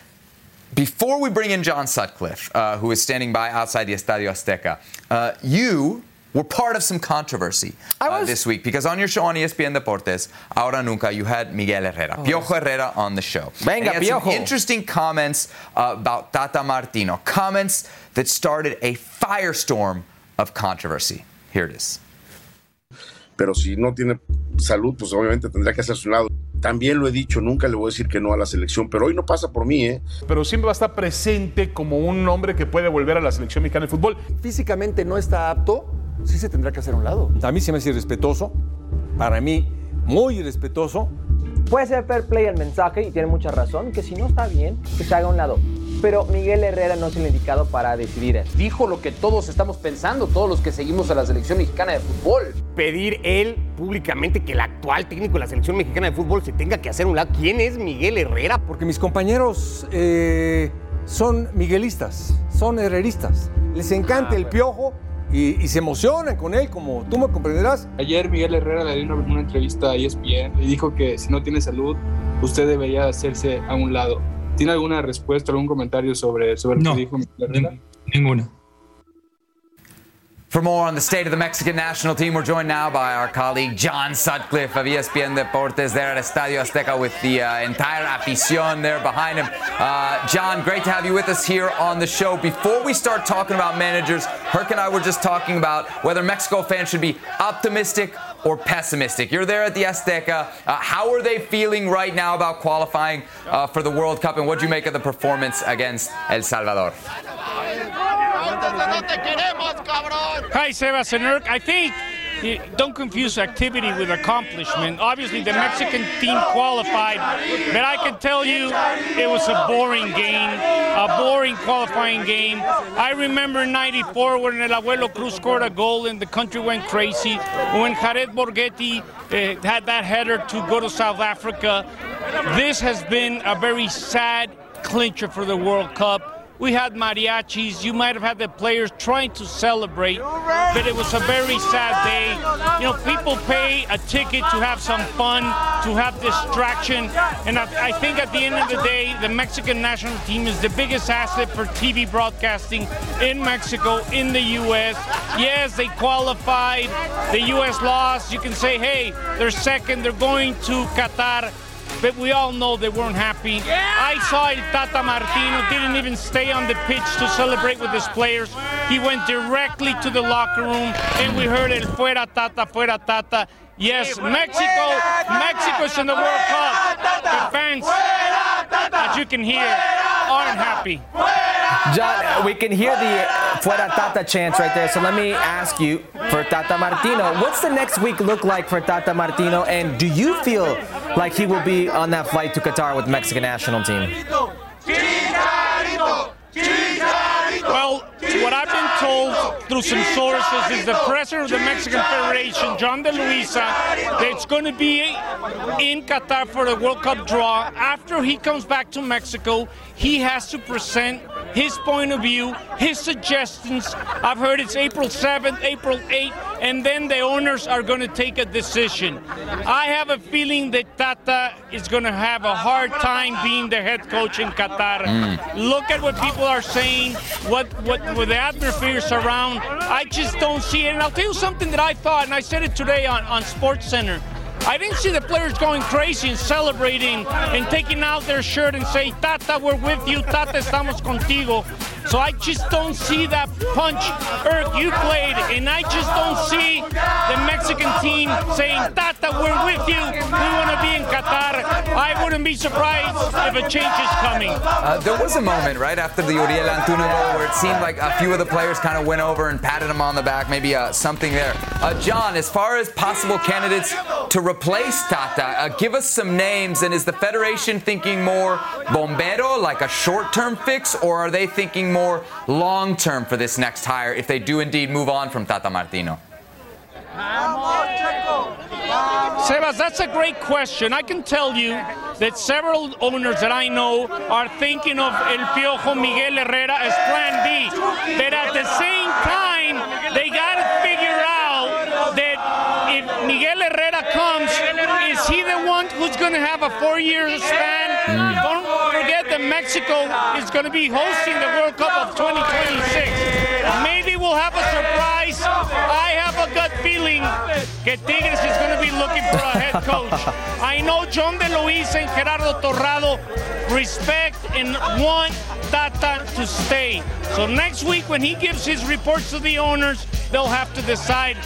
Before we bring in John Sutcliffe, uh, who is standing by outside the Estadio Azteca, uh, you were part of some controversy uh, was. this week because on your show on ESPN Deportes, Ahora Nunca, you had Miguel Herrera, Piojo Herrera on the show. Oh. Venga, And he had some interesting comments uh, about Tata Martino, comments that started a firestorm of controversy. Here it is. pero si no tiene salud, pues obviamente tendrá que hacerse un lado. También lo he dicho, nunca le voy a decir que no a la selección, pero hoy no pasa por mí, ¿eh? pero siempre va a estar presente como un hombre que puede volver a la selección mexicana de fútbol. físicamente no está apto, sí se tendrá que hacer a un lado. A mí se me hace irrespetuoso, para mí muy irrespetuoso. Puede ser fair play el mensaje y tiene mucha razón, que si no está bien, que se haga a un lado. Pero Miguel Herrera no es el indicado para decidir eso. Dijo lo que todos estamos pensando, todos los que seguimos a la selección mexicana de fútbol. pedir él públicamente que el actual técnico de la selección mexicana de fútbol se tenga que hacer a un lado. ¿Quién es Miguel Herrera? Porque mis compañeros eh, son miguelistas, son herreristas. Les encanta el piojo y, y se emocionan con él, como tú me comprenderás. Ayer Miguel Herrera le dio una, una entrevista a ESPN y dijo que si no tiene salud, usted debería hacerse a un lado. ¿Tiene alguna respuesta, algún comentario sobre, sobre lo que dijo Miguel Herrera? Ninguna. For more on the state of the Mexican national team, we're joined now by our colleague John Sutcliffe of ESPN Deportes there at Estadio Azteca with the uh, entire afición there behind him. Uh, John, great to have you with us here on the show. Before we start talking about managers, Herc and I were just talking about whether Mexico fans should be optimistic or pessimistic. You're there at the Azteca. Uh, how are they feeling right now about qualifying uh, for the World Cup, and what do you make of the performance against El Salvador? Hi, Sebas and Erk. I think don't confuse activity with accomplishment. Obviously, the Mexican team qualified, but I can tell you it was a boring game, a boring qualifying game. I remember '94 when El Abuelo Cruz scored a goal and the country went crazy. When Jared Borgetti uh, had that header to go to South Africa. This has been a very sad clincher for the World Cup. We had mariachis. You might have had the players trying to celebrate, but it was a very sad day. You know, people pay a ticket to have some fun, to have distraction, and I, I think at the end of the day, the Mexican national team is the biggest asset for TV broadcasting in Mexico, in the U.S. Yes, they qualified. The U.S. lost. You can say, hey, they're second. They're going to Qatar but we all know they weren't happy. I saw El Tata Martino didn't even stay on the pitch to celebrate with his players. He went directly to the locker room, and we heard el fuera Tata, fuera Tata. Yes, Mexico, Mexico's in the World Cup. The fans, as you can hear, aren't happy. John, we can hear the Fuera Tata chants right there. So let me ask you for Tata Martino, what's the next week look like for Tata Martino? And do you feel like he will be on that flight to Qatar with the Mexican national team? Well, what I've been told through some sources is the president of the Mexican Federation, Yon de Luisa, that's going to be in Qatar for the World Cup draw. After he comes back to Mexico, he has to present his point of view, his suggestions. I've heard it's April 7th, April 8th, and then the owners are going to take a decision. I have a feeling that Tata is going to have a hard time being the head coach in Qatar. Hmm. Look at what people are saying, what what with the atmosphere is around. I just don't see it. And I'll tell you something that I thought, and I said it today on, on Sports Center. I didn't see the players going crazy and celebrating and taking out their shirt and say, Tata, we're with you. Tata, estamos contigo. So I just don't see that punch, Erk, you played, and I just don't see the Mexican team saying, Tata, we're with you. We want to be in Qatar. I wouldn't be surprised if a change is coming. Uh, there was a moment right after the Uriel Antuna goal where it seemed like a few of the players kind of went over and patted him on the back, maybe uh, something there. Uh, John, as far as possible candidates to replace Tata, uh, give us some names. And is the Federation thinking more bombero, like a short term fix, or are they thinking more long term for this next hire if they do indeed move on from Tata Martino? Sebas, that's a great question. I can tell you that several owners that I know are thinking of El Piojo Miguel Herrera as plan B. But at the same time, they got Miguel Herrera comes, is he the one who's going to have a four year span? Don't forget that Mexico is going to be hosting the World Cup of 2026. Maybe we'll have a surprise. I have a gut feeling that Tigres is going to be looking for a head coach. I know John De Luis and Gerardo Torrado respect and want Tata to stay. So next week, when he gives his reports to the owners, they'll have to decide.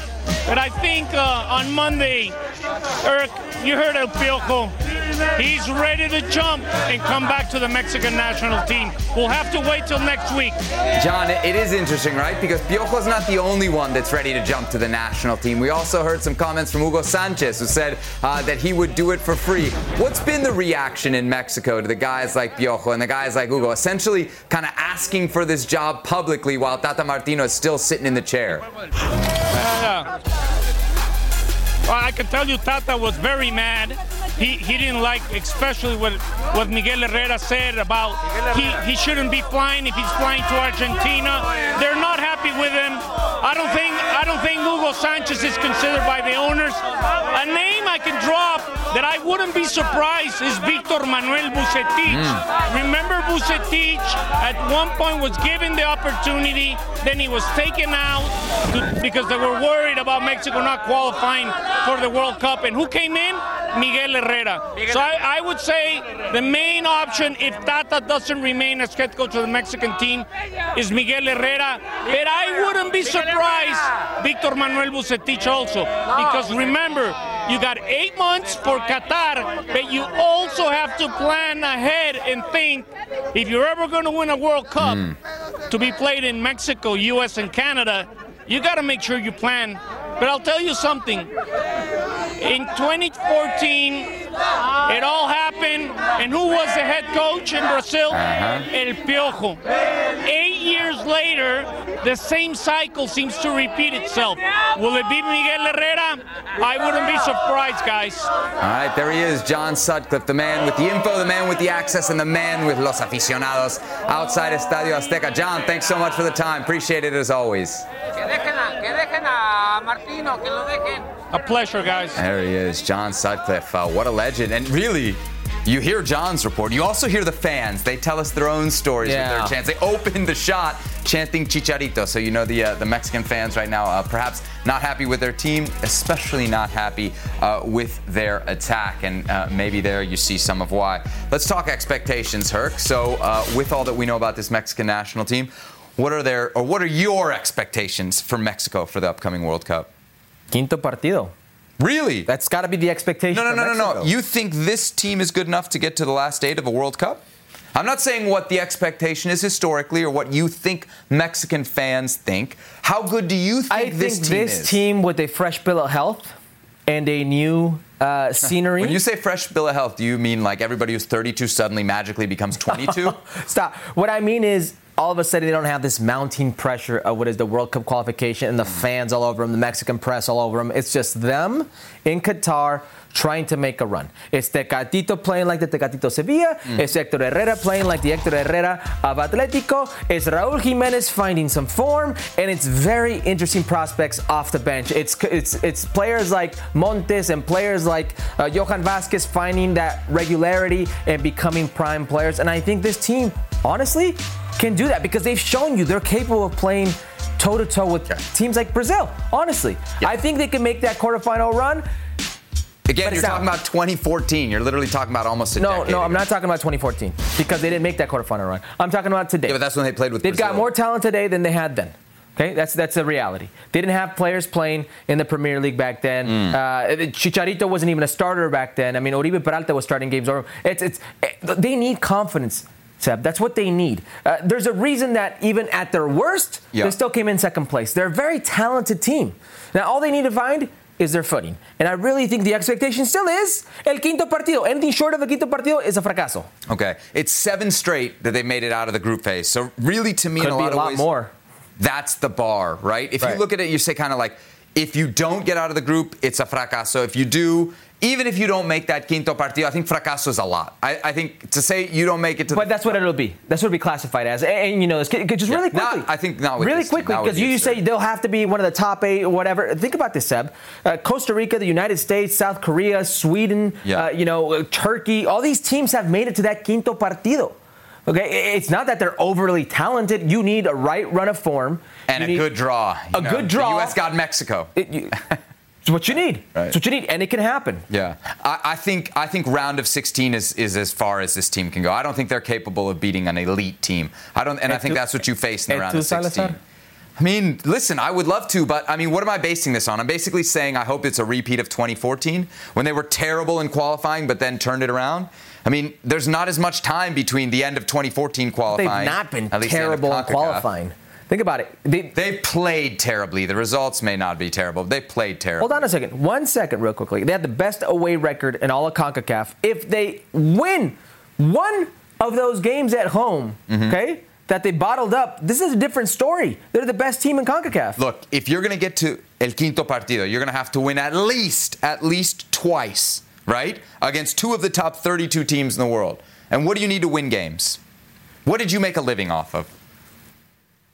But I think uh, on Monday, Eric, you heard El Piojo. He's ready to jump and come back to the Mexican national team. We'll have to wait till next week. John, it is interesting, right? Because Piojo's not the only one that's ready to jump to the national team. We also heard some comments from Hugo Sanchez, who said uh, that he would do it for free. What's been the reaction in Mexico to the guys like Piojo and the guys like Hugo, essentially kind of asking for this job publicly while Tata Martino is still sitting in the chair? Uh, well, I can tell you Tata was very mad. He, he didn't like, especially what, what Miguel Herrera said about he, he shouldn't be flying if he's flying to Argentina. They're not happy with him. I don't think I don't think Hugo Sanchez is considered by the owners. A name I can drop that I wouldn't be surprised is Victor Manuel Vucetich. Hmm. Remember Vucetich at one point was given the opportunity, then he was taken out to, because they were worried about Mexico not qualifying for the World Cup. And who came in? Miguel Herrera. So I, I would say the main option if Tata doesn't remain as head coach of the Mexican team is Miguel Herrera. But I wouldn't be surprised Victor Manuel Vucetich also. Because remember, you got eight months for Qatar, but you also have to plan ahead and think if you're ever going to win a World Cup hmm. to be played in Mexico, US, and Canada, you got to make sure you plan. But I'll tell you something. In 2014, it all happened, and who was the head coach in Brazil? Uh-huh. El Piojo. Eight years years later, the same cycle seems to repeat itself. Will it be Miguel Herrera? I wouldn't be surprised, guys. All right, there he is, John Sutcliffe, the man with the info, the man with the access, and the man with los aficionados outside Estadio Azteca. John, thanks so much for the time. Appreciate it as always. A pleasure, guys. There he is, John Sutcliffe. Uh, what a legend. And really, you hear John's report. You also hear the fans. They tell us their own stories Yeah. with their chants. They open the shot chanting Chicharito. So you know the uh, the Mexican fans right now, uh, perhaps not happy with their team, especially not happy uh, with their attack. And uh, maybe there you see some of why. Let's talk expectations, Herc. So uh, with all that we know about this Mexican national team, what are their or what are your expectations for Mexico for the upcoming World Cup? Quinto partido. Really? That's got to be the expectation. No, no, no, no, no. You think this team is good enough to get to the last eight of a World Cup? I'm not saying what the expectation is historically or what you think Mexican fans think. How good do you think I this think team this is? team with a fresh bill of health and a new uh, scenery. When you say fresh bill of health, do you mean like everybody who's 32 suddenly magically becomes 22? Stop. What I mean is, all of a sudden, they don't have this mounting pressure of what is the World Cup qualification and the fans all over them, the Mexican press all over them. It's just them in Qatar trying to make a run. It's Tecatito playing like the Tecatito Sevilla. It's Hector Herrera playing like the Hector Herrera of Atletico. It's Raúl Jimenez finding some form, and it's very interesting prospects off the bench. It's it's it's players like Montes and players like uh, Johan Vasquez finding that regularity and becoming prime players. And I think this team, honestly, can do that because they've shown you they're capable of playing toe to toe with teams like Brazil. Honestly, I think they can make that quarterfinal run. Again, you're talking not- about 2014. You're literally talking about almost a No, decade no, I'm not talking about 2014 because they didn't make that quarterfinal run. I'm talking about today. Yeah, but that's when they played with They've got more talent today than they had then. Okay, that's that's a reality. They didn't have players playing in the Premier League back then. Mm. Uh, Chicharito wasn't even a starter back then. I mean, Oribe Peralta was starting games. Or it's it's eh, they need confidence. Seb, that's what they need. Uh, there's a reason that even at their worst, Yeah. they still came in second place. They're a very talented team. Now, all they need to find is their footing. And I really think the expectation still is el quinto partido. Anything short of a quinto partido is a fracaso. Okay, it's seven straight that they made it out of the group phase. So really, to me, Could in a be lot a of lot ways, more. That's the bar, right? If Right. you look at it, you say kind of like, if you don't get out of the group, it's a fracaso. If you do, even if you don't make that quinto partido, I think fracaso is a lot. I, I think to say you don't make it to But that's what it'll be. That's what it'll be classified as. And, and, you know, it's, just really quickly. I think not with really quickly because you the say they'll have to be one of the top eight or whatever. Think about this, Seb. Uh, Costa Rica, the United States, South Korea, Sweden, Yeah. uh, you know, uh, Turkey. All these teams have made it to that quinto partido. Okay, it's not that they're overly talented. You need a right run of form and You a good draw. A know? good draw. The U.S. got Mexico. It's what you need. Right. It's what you need, and it can happen. Yeah, I, I think I think round of 16 is, is as far as this team can go. I don't think they're capable of beating an elite team. I don't, and I think tu- that's what you face in the round of 16. Salazar? I mean, listen, I would love to, but I mean, what am I basing this on? I'm basically saying I hope it's a repeat of 2014 when they were terrible in qualifying, but then turned it around. I mean, there's not as much time between the end of 2014 qualifying. They've not been at least the end of terrible in qualifying. Think about it. They, They played terribly. The results may not be terrible. They played terribly. Hold on a second. One second, real quickly. They had the best away record in all of CONCACAF. If they win one of those games at home, Mm-hmm. okay, that they bottled up, this is a different story. They're the best team in CONCACAF. Look, if you're going to get to El Quinto Partido, you're going to have to win at least, at least twice, right? Against two of the top 32 teams in the world. And what do you need to win games? What did you make a living off of?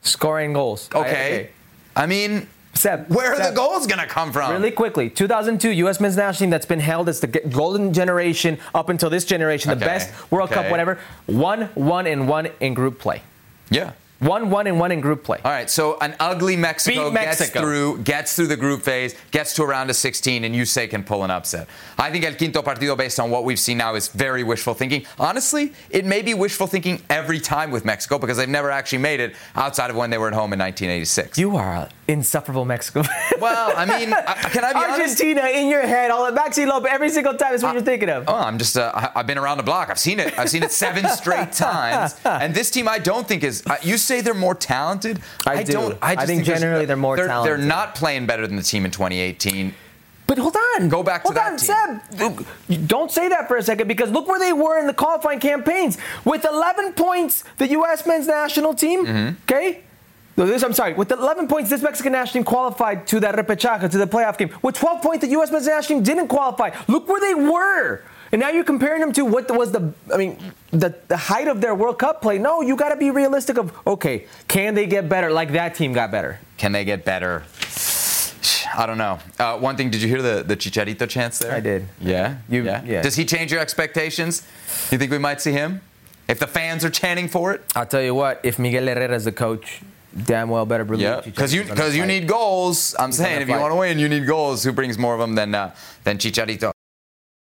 Scoring goals. Okay. I mean, Seb, where are Seb, the goals going to come from? Really quickly, 2002 U.S. men's national team that's been held as the golden generation up until this generation, the best World Cup, whatever. One, one, and one in group play. Yeah. One, one, and one in group play. All right, so an ugly Mexico, Beat gets through gets through the group phase, gets to a round of 16, and you say can pull an upset. I think El Quinto Partido, based on what we've seen now, is very wishful thinking. Honestly, it may be wishful thinking every time with Mexico because they've never actually made it outside of when they were at home in 1986. You are an insufferable Mexico. well, I mean, I- can I be honest? Argentina in your head, all the Maxi Lopez every single time is what you're thinking of. Oh, I'm just, uh, I- I've been around the block. I've seen it. I've seen it seven straight times. And this team, I don't think is, uh, you say they're more talented. I do. don't. I, I just think generally they're more they're, talented. They're not playing better than the team in 2018. But hold on. Go back to hold that on, team. Seb. Don't say that for a second because look where they were in the qualifying campaigns. With 11 points, the U.S. men's national team, Mm-hmm. okay, No, this, I'm sorry. With 11 points, this Mexican national team qualified to that repechaje, to the playoff game. With 12 points, the U.S. men's national team didn't qualify. Look where they were. And now you're comparing them to what was the, I mean, the, the height of their World Cup play. No, you got to be realistic of, okay, can they get better like that team got better? Can they get better? I don't know. Uh, one thing, did you hear the, the Chicharito chance there? I did. Yeah? You- yeah? yeah. Does he change your expectations? You think we might see him? If the fans are chanting for it? I'll tell you what, if Miguel Herrera is the coach, damn well better believe Yeah, because you because you need goals. I'm He's saying if you want to win, you need goals. Who brings more of them than uh, than Chicharito?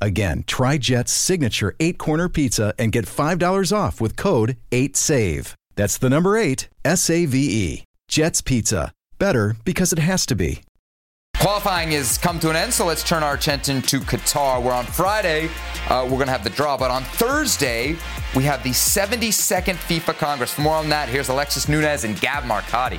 Again, try Jet's signature eight corner pizza and get $5 off with code 8SAVE. That's the number eight, S A V E. Jet's Pizza. Better because it has to be. Qualifying has come to an end, so let's turn our attention to Qatar, where on Friday uh, we're going to have the draw, but on Thursday we have the 72nd FIFA Congress. For more on that, here's Alexis Nunez and Gab Marcotti.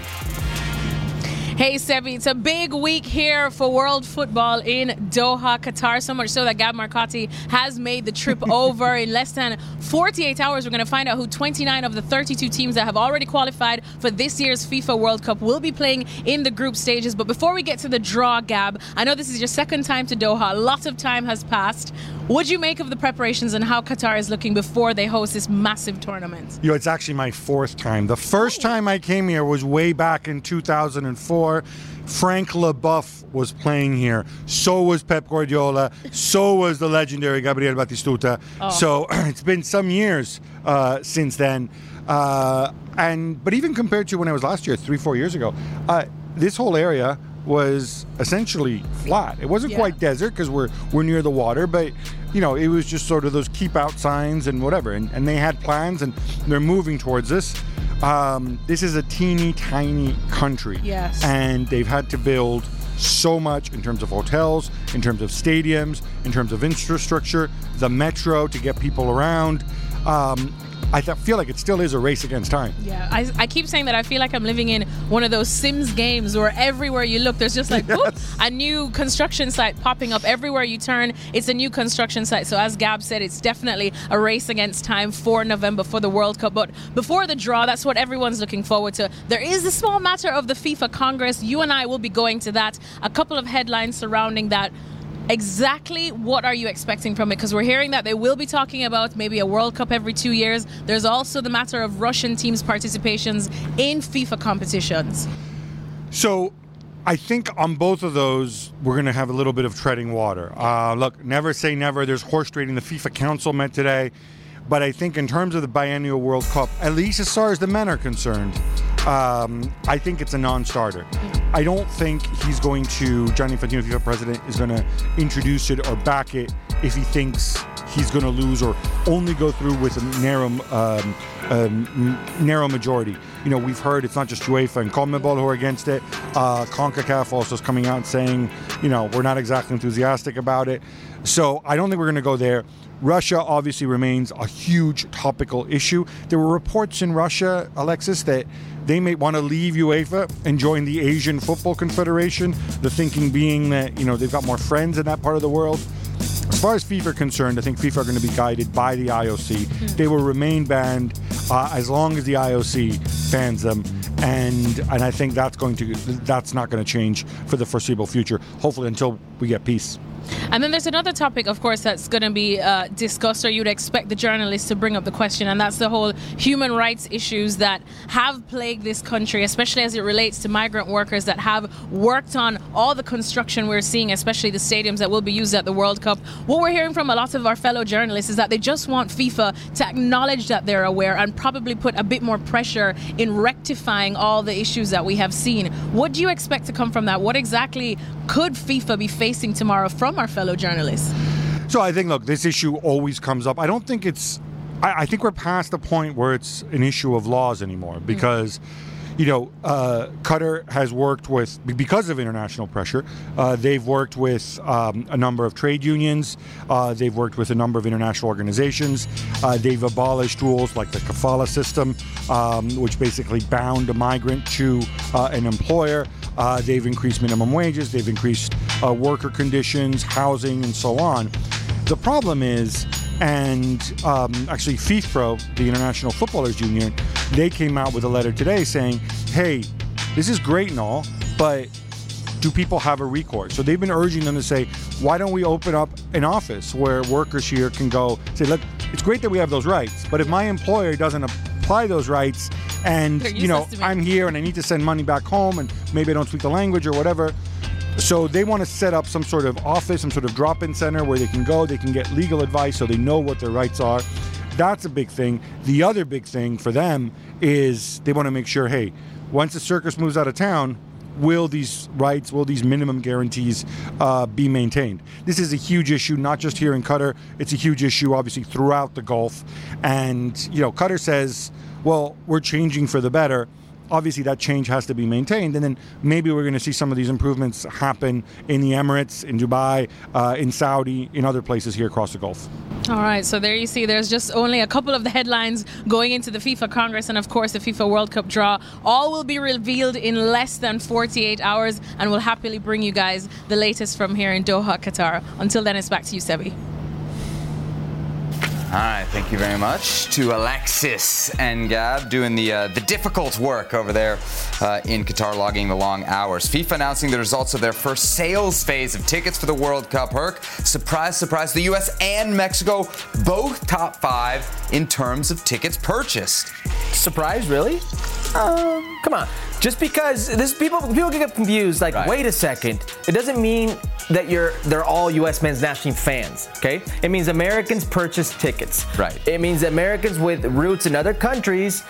Hey, Sebi, it's a big week here for world football in Doha, Qatar. So much so that Gab Marcotti has made the trip over in less than 48 hours. We're going to find out who 29 of the 32 teams that have already qualified for this year's FIFA World Cup will be playing in the group stages. But before we get to the draw, Gab, I know this is your second time to Doha. A lot of time has passed. What do you make of the preparations and how Qatar is looking before they host this massive tournament? You know, it's actually my fourth time. The first time I came here was way back in 2004. Frank Leboeuf was playing here. So was Pep Guardiola. So was the legendary Gabriel Batistuta. Oh. So it's been some years uh, since then. Uh, and but even compared to when I was last year, three four years ago, uh, this whole area was essentially flat. It wasn't Yeah. quite desert because we're we're near the water, but you know it was just sort of those keep out signs and whatever. And, and they had plans and they're moving towards this. Um, this is a teeny tiny country, Yes. and they've had to build so much in terms of hotels, in terms of stadiums, in terms of infrastructure, the metro to get people around. Um, I th- feel like it still is a race against time. Yeah, I, I keep saying that I feel like I'm living in one of those Sims games where everywhere you look, there's just like whoop, a new construction site popping up. Everywhere you turn, it's a new construction site. So, as Gab said, it's definitely a race against time for November for the World Cup. But before the draw, that's what everyone's looking forward to. There is the small matter of the FIFA Congress. You and I will be going to that. A couple of headlines surrounding that. Exactly what are you expecting from it? Because we're hearing that they will be talking about maybe a World Cup every two years. There's also the matter of Russian teams' participations in FIFA competitions. So I think on both of those, we're going to have a little bit of treading water. Uh, look, never say never. There's horse trading. The FIFA Council met today. But I think in terms of the biennial World Cup, at least as far as the men are concerned, um, I think it's a non-starter. I don't think he's going to, Gianni Infantino, FIFA president, is going to introduce it or back it if he thinks he's going to lose or only go through with a narrow, um, um, narrow majority. You know, we've heard it's not just UEFA and CONMEBOL who are against it. Uh, CONCACAF also is coming out and saying, you know, we're not exactly enthusiastic about it. So I don't think we're going to go there. Russia obviously remains a huge topical issue. There were reports in Russia, Alexis, that they may want to leave UEFA and join the Asian Football Confederation. The thinking being that, you know, they've got more friends in that part of the world. As far as FIFA are concerned, I think FIFA are going to be guided by the IOC. They will remain banned uh, as long as the IOC bans them, and and I think that's going to that's not going to change for the foreseeable future. Hopefully, until we get peace. And then there's another topic, of course, that's going to be uh, discussed, or you'd expect the journalists to bring up the question, and that's the whole human rights issues that have plagued this country, especially as it relates to migrant workers that have worked on all the construction we're seeing, especially the stadiums that will be used at the World Cup. What we're hearing from a lot of our fellow journalists is that they just want FIFA to acknowledge that they're aware and probably put a bit more pressure in rectifying all the issues that we have seen. What do you expect to come from that? What exactly could FIFA be facing tomorrow from our fellow journalists? So I think, look, this issue always comes up. I don't think it's. I, I think we're past the point where it's an issue of laws anymore because. you know, uh, Qatar has worked with, because of international pressure, uh, they've worked with um, a number of trade unions, uh, they've worked with a number of international organizations, uh, they've abolished rules like the kafala system, um, which basically bound a migrant to uh, an employer. Uh, they've increased minimum wages, they've increased uh, worker conditions, housing, and so on. The problem is, and um, actually, FIFPro, the International Footballers Union, they came out with a letter today saying, hey, this is great and all, but do people have a recourse? So they've been urging them to say, why don't we open up an office where workers here can go say, look, it's great that we have those rights, but if my employer doesn't apply those rights and, you know, useless to me. I'm here and I need to send money back home and maybe I don't speak the language or whatever. So they want to set up some sort of office, some sort of drop-in center where they can go, they can get legal advice so they know what their rights are. That's a big thing. The other big thing for them is they want to make sure, hey, once the circus moves out of town, will these rights, will these minimum guarantees uh, be maintained? This is a huge issue, not just here in Qatar. It's a huge issue, obviously, throughout the Gulf. And you know, Qatar says, well, we're changing for the better obviously that change has to be maintained and then maybe we're going to see some of these improvements happen in the emirates in dubai uh, in saudi in other places here across the gulf All right, so there you see, there's just only a couple of the headlines going into the FIFA Congress and, of course, the FIFA World Cup draw. All will be revealed in less than 48 hours, and we'll happily bring you guys the latest from here in Doha, Qatar. Until then, it's back to you, Sebi. All right, thank you very much to Alexis and Gab doing the uh, the difficult work over there uh, in Qatar, logging the long hours. FIFA announcing the results of their first sales phase of tickets for the World Cup. Herc, surprise, surprise, the U.S. and Mexico both top five in terms of tickets purchased. Surprise, really? Um, come on. Just because this people people get confused. Like, wait a second. It doesn't mean that you're they're all U.S. men's national team fans. Okay, it means Americans purchase tickets. Right. It means Americans with roots in other countries.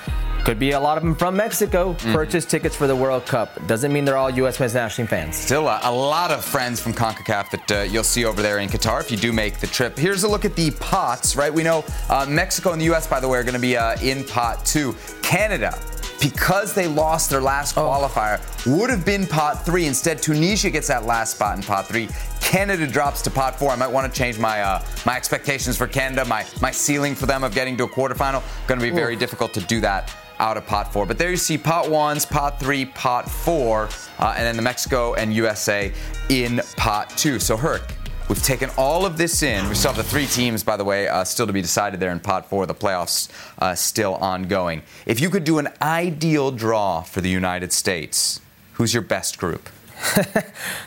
Could be a lot of them from Mexico. Purchase tickets for the World Cup. Doesn't mean they're all U.S. men's national team fans. Still a, a lot of friends from CONCACAF that uh, you'll see over there in Qatar if you do make the trip. Here's a look at the pots, right? We know uh, Mexico and the U.S., by the way, are going to be uh, in pot two. Canada, because they lost their last qualifier, would have been pot three. Instead, Tunisia gets that last spot in pot three. Canada drops to pot four. I might want to change my uh, my expectations for Canada. My my ceiling for them of getting to a quarterfinal going to be very difficult to do that out of pot four. But there you see pot ones, pot three, pot four, uh, and then the Mexico and USA in pot two. So Herc, we've taken all of this in. We still have the three teams, by the way, uh, still to be decided there in pot four. The playoffs uh, still ongoing. If you could do an ideal draw for the United States, who's your best group?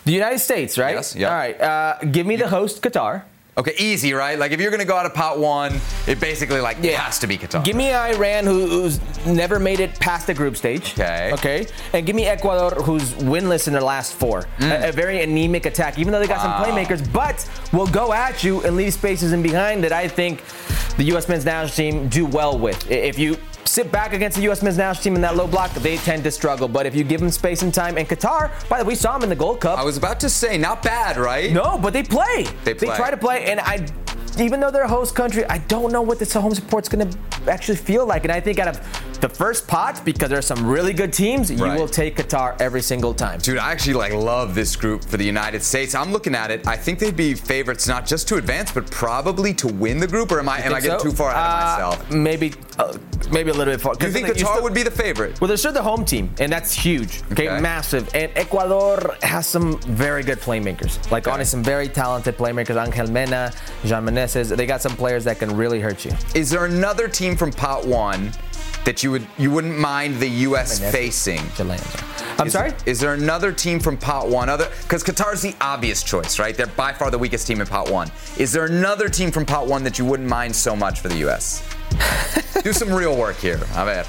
The United States, right? Yes, yeah. All right. Uh, give me the host, Qatar. Okay, easy, right? Like if you're gonna go out of pot one, it basically like has to be Qatar. Give me Iran, who, who's never made it past the group stage. Okay. Okay. And give me Ecuador, who's winless in their last four. A, a very anemic attack, even though they got Mm. Wow. some playmakers, but will go at you and leave spaces in behind that I think the U.S. men's national team do well with. If you sit back against the U.S. men's national team in that low block, they tend to struggle. But if you give them space and time, and Qatar, by the way, we saw them in the Gold Cup. I was about to say, not bad, right? No, but they play. They play. They try to play, and I, even though they're a host country, I don't know what this home support's going to actually feel like. And I think out of the first pot, because there are some really good teams, you Right. will take Qatar every single time. Dude, I actually like love this group for the United States. I'm looking at it. I think they'd be favorites not just to advance, but probably to win the group. Or am I am I getting so? too far ahead of Uh, myself? Maybe, uh, maybe a little bit far. You think Qatar would be the favorite? Well, they're still the home team, and that's huge. Okay, Okay. massive. And Ecuador has some very good playmakers. Like, honestly, some very talented playmakers. Angel Mena, Jean Meneses. They got some players that can really hurt you. Is there another team from pot one that you would you wouldn't mind the U.S. Facing? I'm Is- sorry? Is there another team from pot one? Other because Qatar's the obvious choice, right? They're by far the weakest team in pot one. Is there another team from pot one that you wouldn't mind so much for the U.S.? Do some real work here. I bet.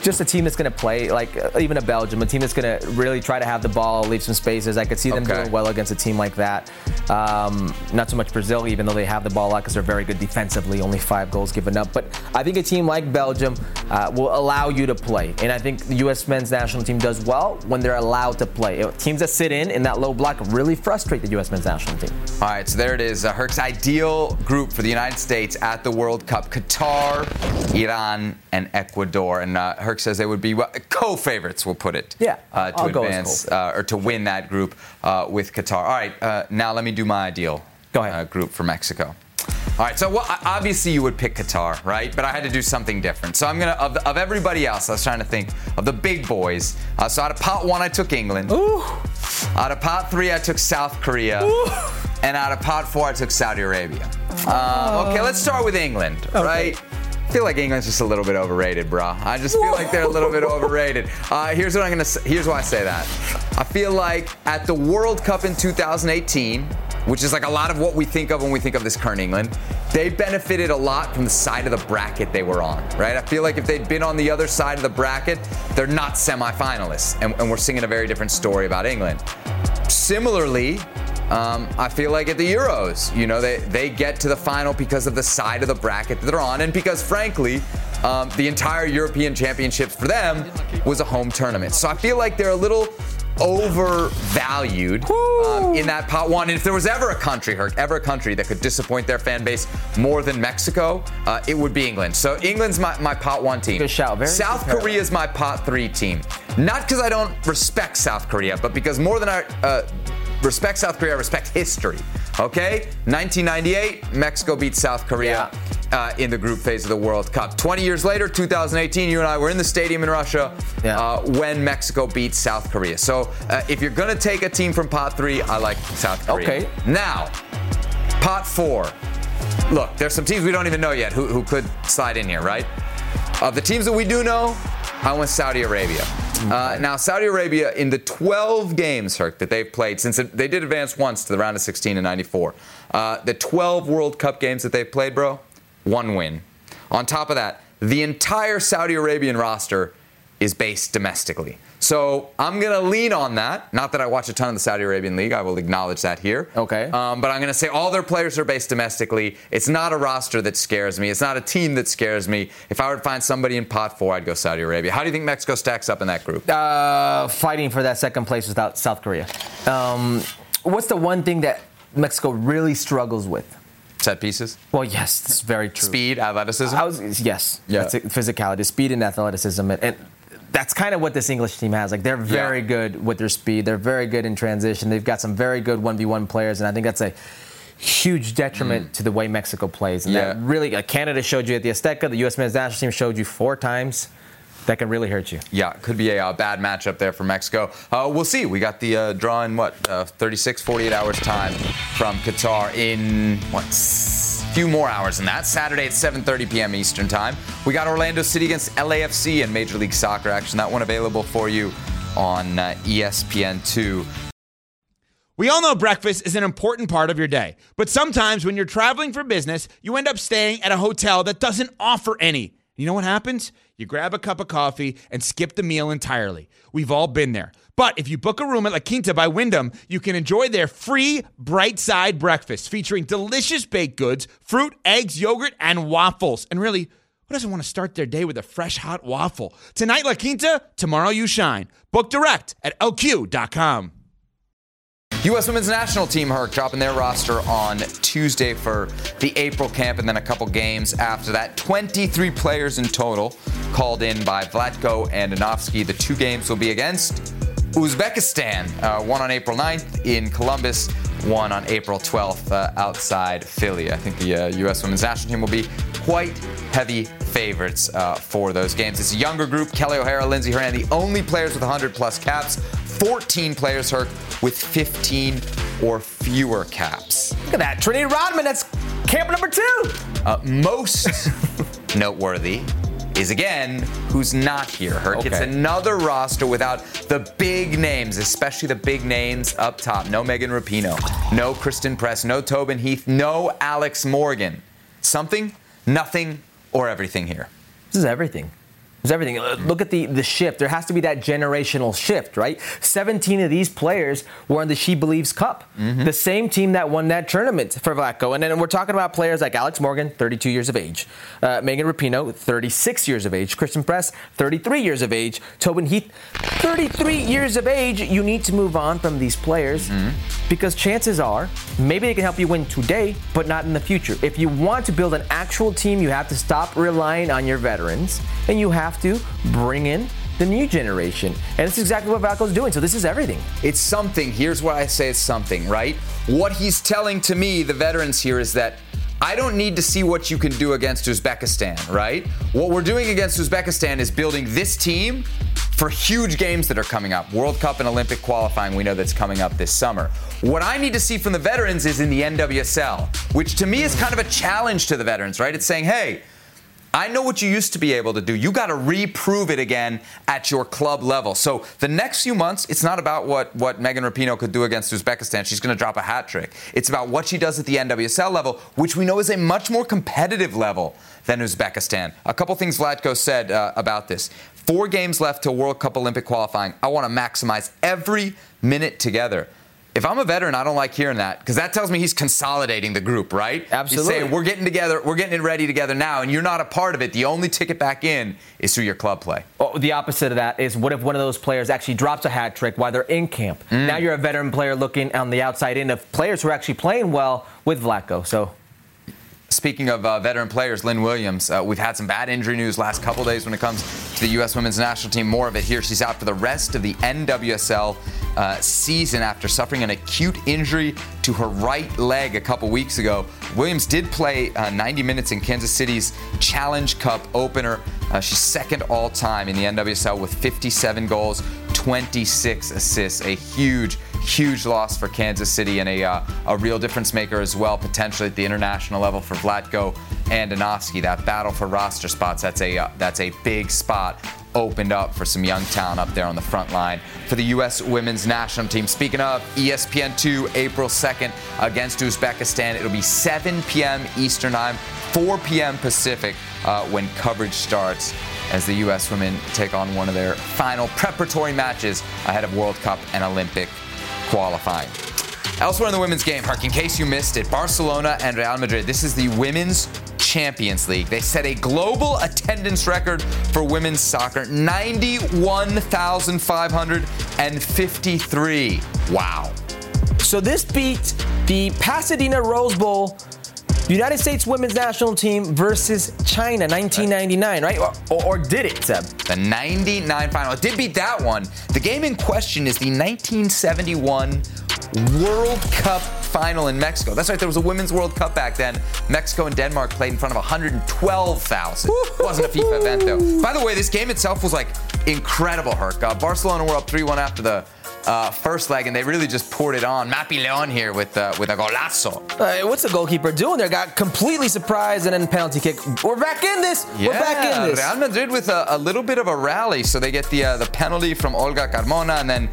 Just a team that's going to play like uh, even a Belgium, a team that's going to really try to have the ball, leave some spaces. I could see them Okay. doing well against a team like that. Um, not so much Brazil, even though they have the ball a lot because they're very good defensively, only five goals given up. But I think a team like Belgium uh, will allow you to play, and I think the U.S. men's national team does well when they're allowed to play. Teams that sit in in that low block really frustrate the U.S. men's national team. All right, so there it is. Uh, Herc's ideal group for the United States at the World Cup: Qatar, Iran, and Ecuador. and uh, Herc says they would be well, co-favorites. We'll put it. Yeah, uh, to I'll advance uh, or to win that group uh, with Qatar. All right, uh, now let me do my ideal Go ahead. Uh, group for Mexico. All right, so well, obviously you would pick Qatar, right? But I had to do something different. So I'm gonna of, of everybody else. I was trying to think of the big boys. Uh, so out of pot one, I took England. Ooh. Out of pot three, I took South Korea. Ooh. And out of pot four, I took Saudi Arabia. Uh, okay, let's start with England, right? I feel like England's just a little bit overrated, bro. I just feel like they're a little bit overrated. Uh, here's what I'm gonna. Say, here's why I say that. I feel like at the World Cup in 2018, which is like a lot of what we think of when we think of this current England, they benefited a lot from the side of the bracket they were on, right? I feel like if they'd been on the other side of the bracket, they're not semifinalists, and, and we're singing a very different story about England. Similarly, um, I feel like at the Euros, you know, they, they get to the final because of the side of the bracket that they're on, and because, frankly, um, the entire European Championships for them was a home tournament. So I feel like they're a little overvalued um, in that pot one. And if there was ever a country, Herc, ever a country that could disappoint their fan base more than Mexico, uh, it would be England. So England's my, my pot one team. Good shout. Very South good Korea is my pot three team. Not because I don't respect South Korea, but because more than I uh, respect South Korea, respect history. Okay? 1998, Mexico beat South Korea. Uh, in the group phase of the World Cup. 20 years later, 2018, you and I were in the stadium in Russia Yeah. uh, when Mexico beat South Korea. So uh, if you're going to take a team from pot three, I like South Korea. Okay. Now, pot four. Look, there's some teams we don't even know yet who, who could slide in here, right? Of the teams that we do know, I went Saudi Arabia. Uh, now, Saudi Arabia, in the 12 games, Herc, that they've played, since it, they did advance once to the round of 16 in 94, uh, the 12 World Cup games that they've played, bro, one win. On top of that, the entire Saudi Arabian roster is based domestically. So I'm going to lean on that. Not that I watch a ton of the Saudi Arabian League. I will acknowledge that here. Okay. Um, but I'm going to say all their players are based domestically. It's not a roster that scares me. It's not a team that scares me. If I were to find somebody in pot four, I'd go Saudi Arabia. How do you think Mexico stacks up in that group? Uh, fighting for that second place without South Korea. Um, what's the one thing that Mexico really struggles with? Set pieces? Well, yes, it's very true. Speed, athleticism? I was, yes, Yeah. physicality, speed, and athleticism, and, and that's kind of what this English team has. Like they're very good with their speed. They're very good in transition. They've got some very good one v one players, and I think that's a huge detriment to the way Mexico plays. And that Mm. Yeah. really, uh, Canada showed you at the Azteca. The U.S. men's national team showed you four times. That can really hurt you. Yeah, could be a uh, bad matchup there for Mexico. Uh, we'll see. We got the uh, draw in what, uh, 36, 48 hours time from Qatar in what, few more hours than that. Saturday at 7:30 p.m. Eastern time. We got Orlando City against LAFC in Major League Soccer action. That one available for you on uh, ESPN2. We all know breakfast is an important part of your day, but sometimes when you're traveling for business, you end up staying at a hotel that doesn't offer any. You know what happens? You grab a cup of coffee and skip the meal entirely. We've all been there. But if you book a room at La Quinta by Wyndham, you can enjoy their free bright side breakfast featuring delicious baked goods, fruit, eggs, yogurt, and waffles. And really, who doesn't want to start their day with a fresh hot waffle? Tonight, La Quinta, tomorrow, you shine. Book direct at lq.com. U.S. Women's National Team, Herc, dropping their roster on Tuesday for the April camp and then a couple games after that. 23 players in total called in by Vlatko Andonovski. The two games will be against Uzbekistan, uh, one on April 9th in Columbus, one on April 12th uh, outside Philly. I think the uh, U.S. Women's National Team will be quite heavy favorites uh, for those games. It's a younger group. Kelley O'Hara, Lindsey Horan, the only players with 100 plus caps. 14 players, Herc, with 15 or fewer caps. Look at that. Trinity Rodman, that's camp number two. Uh, most noteworthy is again who's not here. Herc. It's Okay. another roster without the big names, especially the big names up top. No Megan Rapinoe, no Christen Press, no Tobin Heath, no Alex Morgan. Something, nothing, or everything here. This is everything. It's everything. Uh, Look at the, the shift. There has to be that generational shift, right? 17 of these players were in the She Believes Cup, the same team that won that tournament for Vlatko. And then we're talking about players like Alex Morgan, 32 years of age, uh, Megan Rapinoe, 36 years of age, Christen Press, 33 years of age, Tobin Heath, 33 years of age. You need to move on from these players because chances are maybe they can help you win today, but not in the future. If you want to build an actual team, you have to stop relying on your veterans and you have have to bring in the new generation. And it's exactly what Vlatko's doing. So this is everything. It's something. Here's why I say it's something, right? What he's telling to me, the veterans here, is that I don't need to see what you can do against Uzbekistan, right? What we're doing against Uzbekistan is building this team for huge games that are coming up. World Cup and Olympic qualifying, we know that's coming up this summer. What I need to see from the veterans is in the NWSL, which to me is kind of a challenge to the veterans, right? It's saying, hey, I know what you used to be able to do. You got to reprove it again at your club level. So the next few months, it's not about what, what Megan Rapinoe could do against Uzbekistan. She's going to drop a hat trick. It's about what she does at the NWSL level, which we know is a much more competitive level than Uzbekistan. A couple things Vlatko said uh, about this. Four games left to World Cup Olympic qualifying. I want to maximize every minute together. If I'm a veteran, I don't like hearing that because that tells me he's consolidating the group, right? Absolutely. He's saying we're getting together, we're getting it ready together now, and you're not a part of it. The only ticket back in is through your club play. Oh, the opposite of that is what if one of those players actually drops a hat trick while they're in camp? Mm. Now you're a veteran player looking on the outside in of players who are actually playing well with Vlatko. So Speaking of uh, veteran players, Lynn Williams, uh, we've had some bad injury news last couple days when it comes to the U.S. women's national team. More of it here. She's out for the rest of the NWSL uh, season after suffering an acute injury to her right leg a couple weeks ago. Williams did play uh, 90 minutes in Kansas City's Challenge Cup opener. Uh, she's second all time in the NWSL with 57 goals, 26 assists. A huge, huge loss for Kansas City and a, uh, a real difference maker as well, potentially at the international level for Vlatko Andonovski. That battle for roster spots, that's a, uh, that's a big spot opened up for some young talent up there on the front line for the U.S. women's national team. Speaking of E ESPN2, April 2nd against Uzbekistan, it'll be 7 p.m. Eastern Time, 4 p.m. Pacific uh, when coverage starts as the U.S. women take on one of their final preparatory matches ahead of World Cup and Olympic qualifying. Elsewhere in the women's game, Hark, in case you missed it, Barcelona and Real Madrid. This is the Women's Champions League. They set a global attendance record for women's soccer 91,553. Wow. So this beat the Pasadena Rose Bowl United States women's national team versus China 1999, right? Or, or, did it, Seb? The 99 final. It did beat that one. The game in question is the 1971 World Cup final in Mexico. That's right, there was a Women's World Cup back then. Mexico and Denmark played in front of 112,000. It Wasn't a FIFA event, though. By the way, this game itself was like incredible, Herc. Uh, Barcelona were up 3 1 after the uh, first leg, and they really just poured it on. Mapi Leon here with uh, with a golazo. Uh, what's the goalkeeper doing there? Got completely surprised and then penalty kick. We're back in this. Yeah, We're back in this. Real Madrid with a, a little bit of a rally, so they get the uh, the penalty from Olga Carmona, and then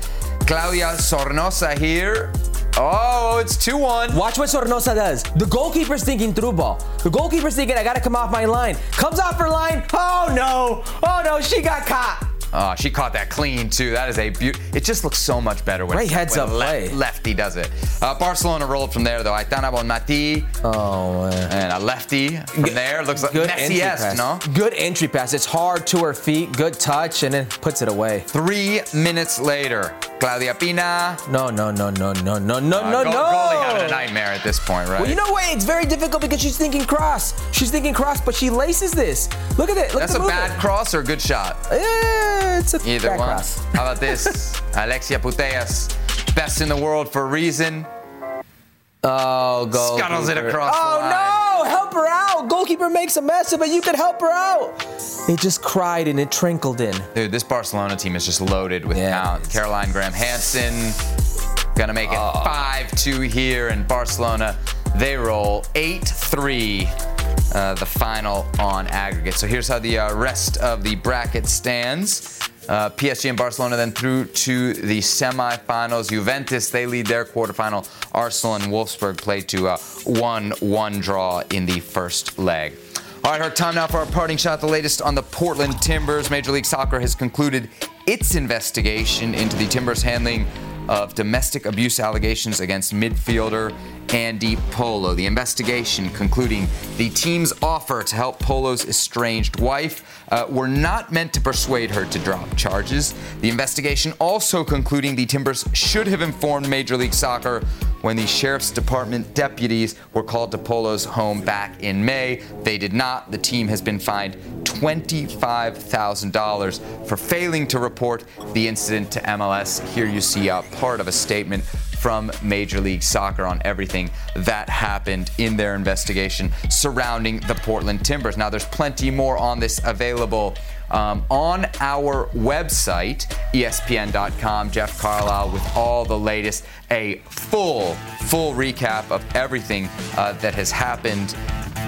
Claudia Zornoza here. Oh, it's 2 1. Watch what Zornoza does. The goalkeeper's thinking through ball. The goalkeeper's thinking, I got to come off my line. Comes off her line. Oh, no. Oh, no. She got caught. Oh, she caught that clean too. That is a beaut. It just looks so much better when, Great heads when up play. lefty does it. Uh, Barcelona rolled from there though. Aitana Bonmati. Oh man. And a lefty from there. Looks like Good pass. no? Good entry pass. It's hard to her feet. Good touch, and then puts it away. Three minutes later, Claudia Pina. No, no, no, no, no, no, no, Uh, no, goal- no. Goalie having a nightmare at this point, right? Well, you know what? It's very difficult because she's thinking cross. She's thinking cross, but she laces this. Look at it. Look That's at a the bad cross or a good shot? Yeah, it's a Either one. cross. How about this? Alexia Putellas, best in the world for a reason. Oh, go. Scuttles it across Oh the line. no! Help her out. Goalkeeper makes a mess of it. You could help her out. It just cried and it trickled in. Dude, this Barcelona team is just loaded with talent. Caroline Graham Hansen gonna make it Oh. 5-2 here in Barcelona. They roll 8-3. Uh, the final on aggregate. So here's how the uh, rest of the bracket stands. Uh, PSG and Barcelona then through to the semifinals. Juventus, they lead their quarterfinal. Arsenal and Wolfsburg play to a 1-1 draw in the first leg. All right, our time now for our parting shot. The latest on the Portland Timbers. Major League Soccer has concluded its investigation into the Timbers' handling of domestic abuse allegations against midfielder Andy Polo. The investigation concluding the team's offer to help Polo's estranged wife uh, were not meant to persuade her to drop charges. The investigation also concluding the Timbers should have informed Major League Soccer when the sheriff's department deputies were called to Polo's home back in May. They did not. The team has been fined $25,000 for failing to report the incident to MLS. Here you see a part of a statement from Major League Soccer on everything that happened in their investigation surrounding the Portland Timbers. Now, there's plenty more on this available um, on our website, ESPN.com. Jeff Carlisle with all the latest, a full, full recap of everything uh, that has happened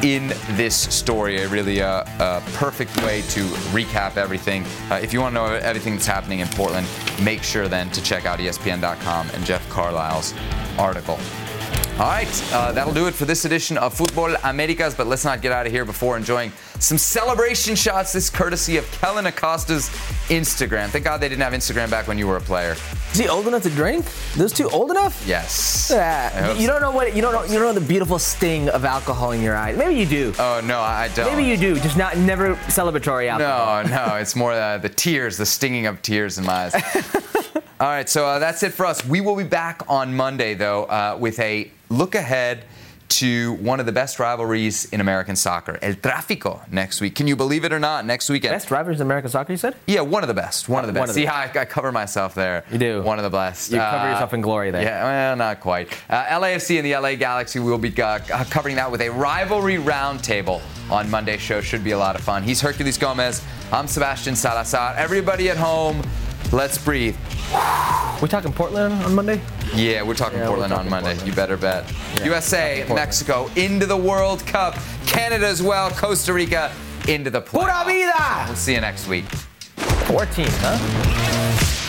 in this story. A really uh, a perfect way to recap everything. Uh, if you want to know everything that's happening in Portland, make sure then to check out ESPN.com and Jeff Carlisle's article. All right, uh, that'll do it for this edition of Futbol Americas. But let's not get out of here before enjoying some celebration shots. This courtesy of Kellyn Acosta's Instagram. Thank God they didn't have Instagram back when you were a player. Is he old enough to drink? Those two old enough? Yes. Yeah. You don't know what you don't know. You don't know the beautiful sting of alcohol in your eyes. Maybe you do. Oh no, I don't. Maybe you do. Just not never celebratory alcohol. No, no, it's more uh, the tears, the stinging of tears in my eyes. All right, so uh, that's it for us. We will be back on Monday, though, uh, with a look ahead to one of the best rivalries in American soccer, El Tráfico, next week. Can you believe it or not? Next weekend. Best rivalries in American soccer, you said? Yeah, one of the best. One of the best. of the See how I, I cover myself there. You do. One of the best. You cover Uh, yourself in glory there. Yeah, well, not quite. Uh, LAFC and the LA Galaxy, we will be uh, covering that with a rivalry roundtable on Monday's show. Should be a lot of fun. He's Herculez Gomez. I'm Sebastian Salazar. Everybody at home, let's breathe. We talking Portland on Monday? Yeah, we're talking Yeah, we're Portland on Monday. Portland. You better bet. Yeah, USA. Mexico into the World Cup. Canada as well. Costa Rica into the playoffs. Pura vida! We'll see you next week. 14, huh?